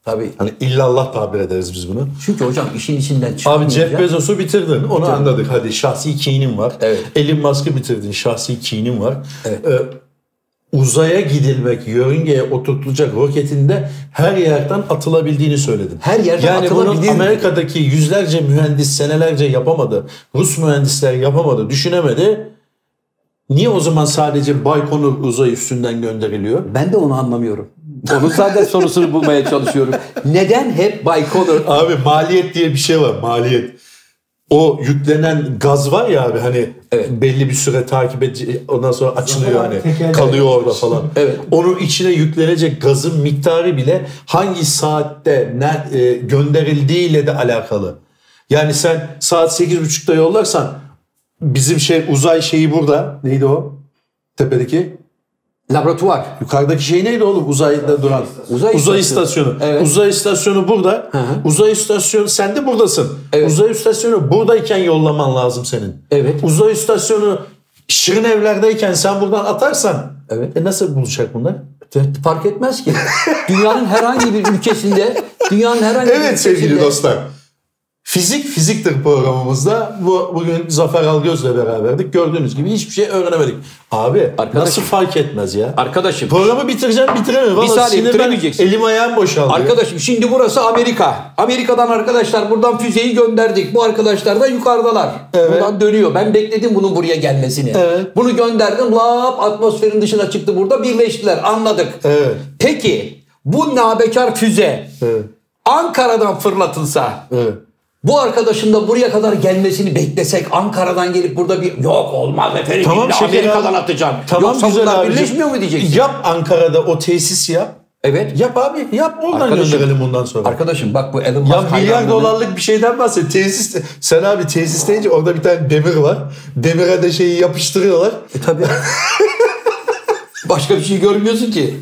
Tabii. Hani illallah tabir ederiz biz bunu. Çünkü hocam işin içinden Abi çıkamayınca... Jeff Bezos'u bitirdin. Onu anladık. Hadi şahsi kinin var. Evet. Elon Musk'ı bitirdin. Şahsi kinin var. Evet. Ee, uzaya gidilmek, yörüngeye oturtulacak roketinde her yerden atılabildiğini söyledin. Her yerden yani atılabilir. bunu Amerika'daki yüzlerce mühendis senelerce yapamadı. Rus mühendisler yapamadı, düşünemedi. Niye o zaman sadece Baykonur uzay üstünden gönderiliyor? Ben de onu anlamıyorum. Onun zaten sorusunu bulmaya çalışıyorum. Neden hep Baykonur Abi maliyet diye bir şey var. Maliyet. O yüklenen gaz var ya abi hani Evet. belli bir süre takip edici ondan sonra açılıyor hani kalıyor orada falan. Evet. Onun içine yüklenecek gazın miktarı bile hangi saatte ne e, gönderildiğiyle de alakalı. Yani sen saat 8.30'da yollarsan bizim şey uzay şeyi burada. Neydi o? Tepedeki. Laboratuvar? Yukarıdaki şey neydi oğlum uzayda duran? Uzay Uzay, istasyonu. Evet. Uzay istasyonu burada. hı. Uzay istasyonu sen de buradasın. Evet. Uzay istasyonu buradayken yollaman lazım senin. Evet. Uzay istasyonu Şirin evlerdeyken sen buradan atarsan Evet. e nasıl bulacak bunlar? Fark etmez ki. Dünyanın herhangi bir ülkesinde, dünyanın herhangi bir Evet sevgili ülkesinde dostlar. Fizik fiziktir programımızda. Bu bugün Zafer Algöz'le beraberdik. Gördüğünüz gibi hiçbir şey öğrenemedik. Abi Arkadaşım. nasıl fark etmez ya? Arkadaşım, Programı bitireceğim bitiremiyorum. Vallahi saniye, bitiremeyeceksin. Elim ayağım boşaldı. arkadaşım şimdi burası Amerika. Amerika'dan arkadaşlar buradan füzeyi gönderdik. Bu arkadaşlar da yukarıdalar. Evet. Buradan dönüyor. Ben bekledim bunun buraya gelmesini. Evet. Bunu gönderdim. Lap atmosferin dışına çıktı burada. Birleştiler. Anladık. Evet. Peki bu nabekar füze Evet. Ankara'dan fırlatılsa Evet. Bu arkadaşın da buraya kadar gelmesini beklesek Ankara'dan gelip burada bir yok olmaz efendim Tamam illa Amerika'dan abi. atacağım. Tamam Yoksa güzel abicim. birleşmiyor mu diyeceksin? Yap Ankara'da o tesis yap. Evet. Yap abi yap oradan Arkadaşım- gönderelim bundan sonra. Arkadaşım bak bu Elon Musk ya milyar dolarlık bir şeyden bahset. Tesis, sen abi tesis deyince orada bir tane demir var. Demire de şeyi yapıştırıyorlar. E tabii. Başka bir şey görmüyorsun ki.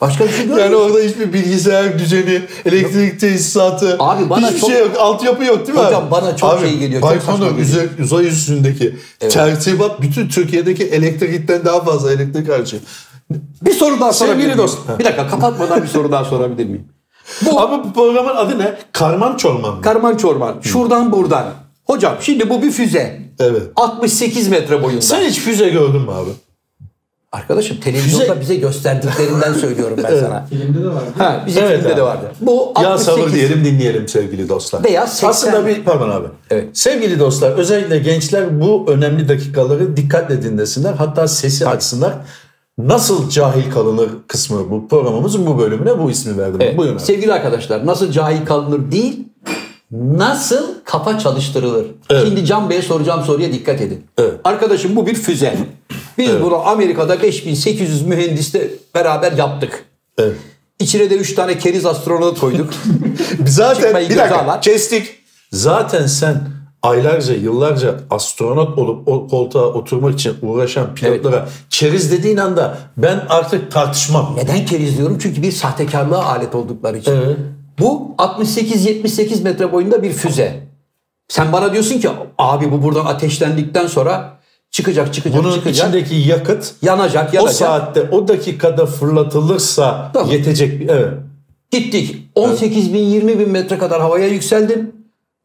Başka bir şey görmüyorsun. Yani orada hiçbir bilgisayar düzeni, elektrik tesisatı, Abi bana hiçbir çok- şey yok. Altyapı yok değil mi Hocam abi? bana çok abi, şey geliyor, Baykonur uzay, uzay üstündeki tertibat bütün Türkiye'deki elektrikten daha fazla elektrik harcıyor. bir soru daha sorabilir Sevgili miyim? dost. Bir dakika kapatmadan bir soru daha sorabilir miyim? Bu Ama bu programın adı ne? Karman çorman mı? Karman çorman. Şuradan buradan. Hocam şimdi bu bir füze. Evet. 68 metre boyunda. Sen hiç füze gördün mü abi? Arkadaşım televizyonda Füze- bize gösterdiklerinden söylüyorum ben sana. Filmde de vardı. Ha, bizim Evet filmde abi. de vardı. Bu Ya 68 sabır diyelim dinleyelim sevgili dostlar. Veya 80 Aslında bir pardon abi. Evet. Sevgili dostlar özellikle gençler bu önemli dakikaları dikkatle dinlesinler. Hatta sesi açsınlar. Nasıl cahil kalınır kısmı bu programımızın bu bölümüne bu ismi verdim. Evet. Buyurun abi. Sevgili arkadaşlar nasıl cahil kalınır değil nasıl kafa çalıştırılır. Evet. Şimdi Can Bey'e soracağım soruya dikkat edin. Evet. Arkadaşım bu bir füze. Biz bunu Amerika'da 5800 mühendisle beraber yaptık. Evet. İçine de 3 tane keriz astronot koyduk. Zaten bir dakika alan. kestik. Zaten sen aylarca yıllarca astronot olup o koltuğa oturmak için uğraşan pilotlara keriz dediğin anda ben artık tartışmam. Neden keriz diyorum? Çünkü bir sahtekarlığa alet oldukları için. Evet. Bu 68-78 metre boyunda bir füze. Sen bana diyorsun ki abi bu buradan ateşlendikten sonra çıkacak çıkacak Bunun çıkacak. içindeki yakıt yanacak o yanacak. saatte o dakikada fırlatılırsa Tamam. yetecek evet. Gittik 18 bin 20 bin metre kadar havaya yükseldim.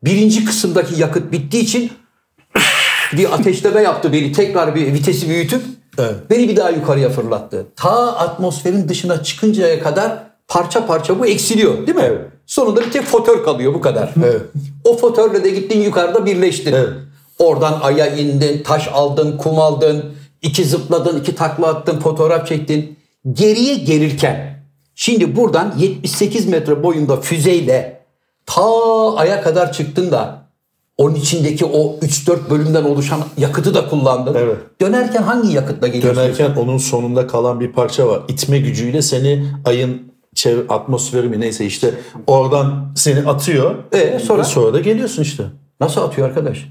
Birinci kısımdaki yakıt bittiği için bir ateşleme yaptı beni. Tekrar bir vitesi büyütüp Evet. beni bir daha yukarıya fırlattı. Ta atmosferin dışına çıkıncaya kadar parça parça bu eksiliyor değil mi? Evet. Sonunda bir tek fotör kalıyor bu kadar. Evet. O fotörle de gittin yukarıda birleştin. Evet. Oradan aya indin, taş aldın, kum aldın, iki zıpladın, iki takla attın, fotoğraf çektin. Geriye gelirken şimdi buradan 78 metre boyunda füzeyle ta aya kadar çıktın da onun içindeki o 3-4 bölümden oluşan yakıtı da kullandın. Evet. Dönerken hangi yakıtla geliyorsun? Dönerken onun sonunda kalan bir parça var. İtme gücüyle seni ayın çevre, atmosferi mi neyse işte oradan seni atıyor. E, sonra? Ve sonra da geliyorsun işte. Nasıl atıyor arkadaş?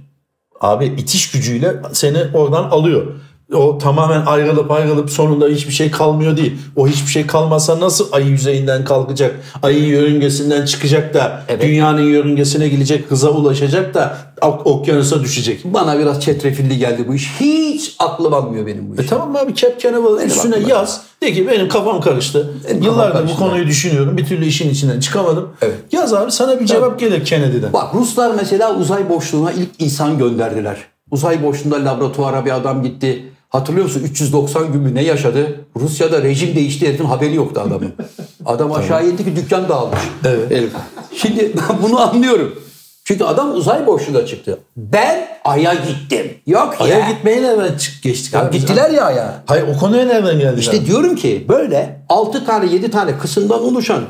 Abi itiş gücüyle seni oradan alıyor. O tamamen ayrılıp ayrılıp sonunda hiçbir şey kalmıyor değil. O hiçbir şey kalmasa nasıl ay yüzeyinden kalkacak? Ayın yörüngesinden çıkacak da Evet. dünyanın yörüngesine gelecek, hıza ulaşacak da ok- okyanusa düşecek. Bana biraz çetrefilli geldi bu iş. Hiç aklım almıyor benim bu iş. E tamam abi Cap Canaveral üstüne yaz. De ki benim kafam karıştı. Benim Yıllardır kafam bu karıştı. konuyu düşünüyorum. Bir türlü işin içinden çıkamadım. Evet. Yaz abi sana bir cevap gelir Kennedy'den. Bak Ruslar mesela uzay boşluğuna ilk insan gönderdiler. Uzay boşluğunda laboratuvara bir adam gitti. Hatırlıyor musun? 390 gün mü ne yaşadı? Rusya'da rejim değişti herifin haberi yoktu adamın. Adam aşağı indi ki dükkan dağılmış. Evet. Herif. Şimdi ben bunu anlıyorum. Çünkü adam uzay boşluğuna çıktı. Ben Ay'a gittim. Yok ya. Ay'a gitmeye nereden çık geçtik Ya abi? gittiler ya Ay'a. Hayır o konuya nereden geldik İşte abi? diyorum ki böyle 6 tane 7 tane kısımdan oluşan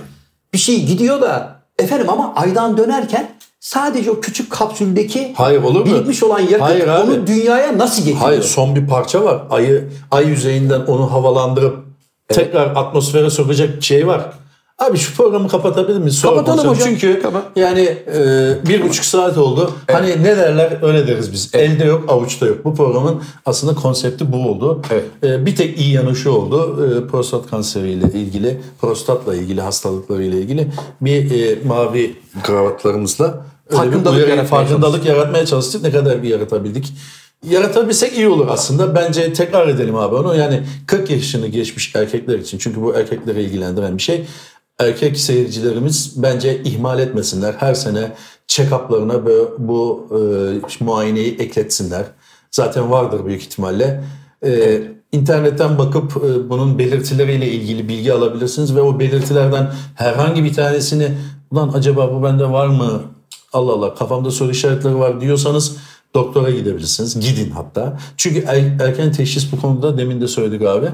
bir şey gidiyor da efendim ama aydan dönerken sadece o küçük kapsüldeki Hayır, olur mu? birikmiş olan yakıt Hayır abi. onu dünyaya nasıl getiriyor? Hayır son bir parça var. Ayı ay yüzeyinden onu havalandırıp tekrar atmosfere sokacak şey var. Abi şu programı kapatabilir miyiz? Sonra Kapatalım konuşalım. hocam. Çünkü Kapat. yani e, bir buçuk saat oldu. Hani ne derler öyle deriz biz. Elde yok avuçta yok. Bu programın aslında konsepti bu oldu. Evet. E, bir tek iyi yanı şu oldu. E, prostat kanseriyle ilgili, prostatla ilgili hastalıklarıyla ilgili bir e, mavi kravatlarımızla Farkındalık uyarı- yaratmaya farkındalık yaratmaya çalıştık. Ne kadar bir yaratabildik. Yaratabilsek iyi olur aslında. Bence tekrar edelim abi onu. Yani 40 yaşını geçmiş erkekler için. Çünkü bu erkekleri ilgilendiren bir şey. Erkek seyircilerimiz bence ihmal etmesinler. Her sene check-up'larına bu, bu e, muayeneyi ekletsinler. Zaten vardır büyük ihtimalle. E, İnternetten bakıp e, bunun belirtileriyle ilgili bilgi alabilirsiniz ve o belirtilerden herhangi bir tanesini ulan acaba bu bende var mı? Allah Allah kafamda soru işaretleri var diyorsanız doktora gidebilirsiniz. Gidin hatta. Çünkü er- erken teşhis bu konuda demin de söyledik abi.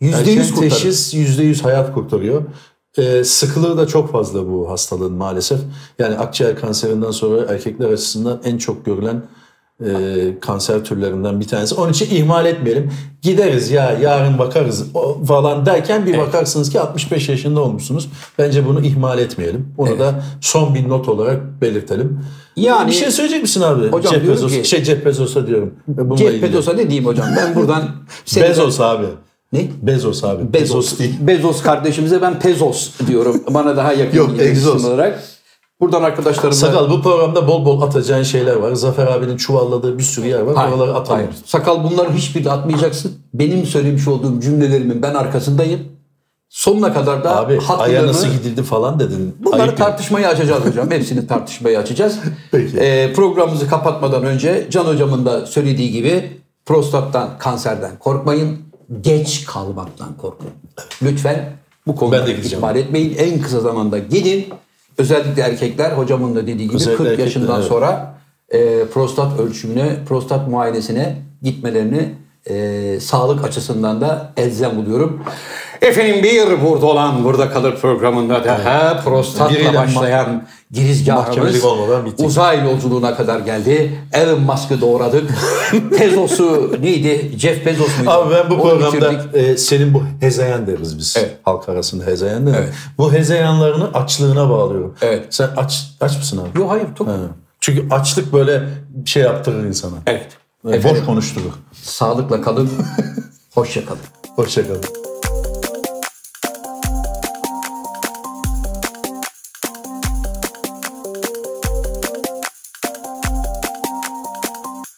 Yüzde erken yüz kurtarır. teşhis yüzde yüz hayat kurtarıyor. Ee, sıkılığı da çok fazla bu hastalığın maalesef. Yani akciğer kanserinden sonra erkekler açısından en çok görülen e, kanser türlerinden bir tanesi. Onun için ihmal etmeyelim. Gideriz ya yarın bakarız falan derken bir bakarsınız ki 65 yaşında olmuşsunuz. Bence bunu ihmal etmeyelim. Bunu da son bir not olarak belirtelim. Yani- bir şey söyleyecek misin abi? Hocam Jeff Bezos, ki- şey Jeff Bezos'a diyorum. Bununla Jeff. Bezos'a ne diyeyim hocam? Ben buradan Bezos abi. Ne? Bezos abi. Bezos, değil. Bezos kardeşimize ben Pezos diyorum. Bana daha yakın Yok, egzoz. olarak. Buradan arkadaşlarımla... Sakal bu programda bol bol atacağın şeyler var. Zafer abinin çuvalladığı bir sürü yer var. Hayır, Oraları atalım. hayır. Sakal bunların hiçbirini atmayacaksın. Benim söylemiş olduğum cümlelerimin ben arkasındayım. Sonuna kadar da Abi aya nasıl gidildi falan dedin. Bunları Ayıp ya. tartışmayı açacağız hocam. Hepsini tartışmayı açacağız. Peki. Ee, programımızı kapatmadan önce Can hocamın da söylediği gibi prostattan, kanserden korkmayın. Geç kalmaktan korkun. Lütfen bu konuda ihmal etmeyin. En kısa zamanda gidin. Özellikle erkekler hocamın da dediği gibi Özellikle 40 erkekler, yaşından evet. sonra e, prostat ölçümüne, prostat muayenesine gitmelerini e, sağlık açısından da elzem buluyorum. Efendim bir burada olan burada kalır programında da ha, prostatla Biriyle başlayan girizgahımız uzay yolculuğuna kadar geldi. Elon Musk'ı doğradık. Bezos'u neydi? Jeff Bezos muydu? Abi ben bu Onu programda bitirdik. e, senin bu hezeyan deriz biz. Evet. Halk arasında hezeyan deriz. Evet. Bu hezeyanlarını açlığına bağlıyorum. Evet. Sen aç aç mısın abi? Yok hayır. Ha. Çünkü açlık böyle şey yaptırır insana. Evet. Efendim, boş konuşturur. sağlıkla kalın. Hoşça kalın. Hoşçakalın.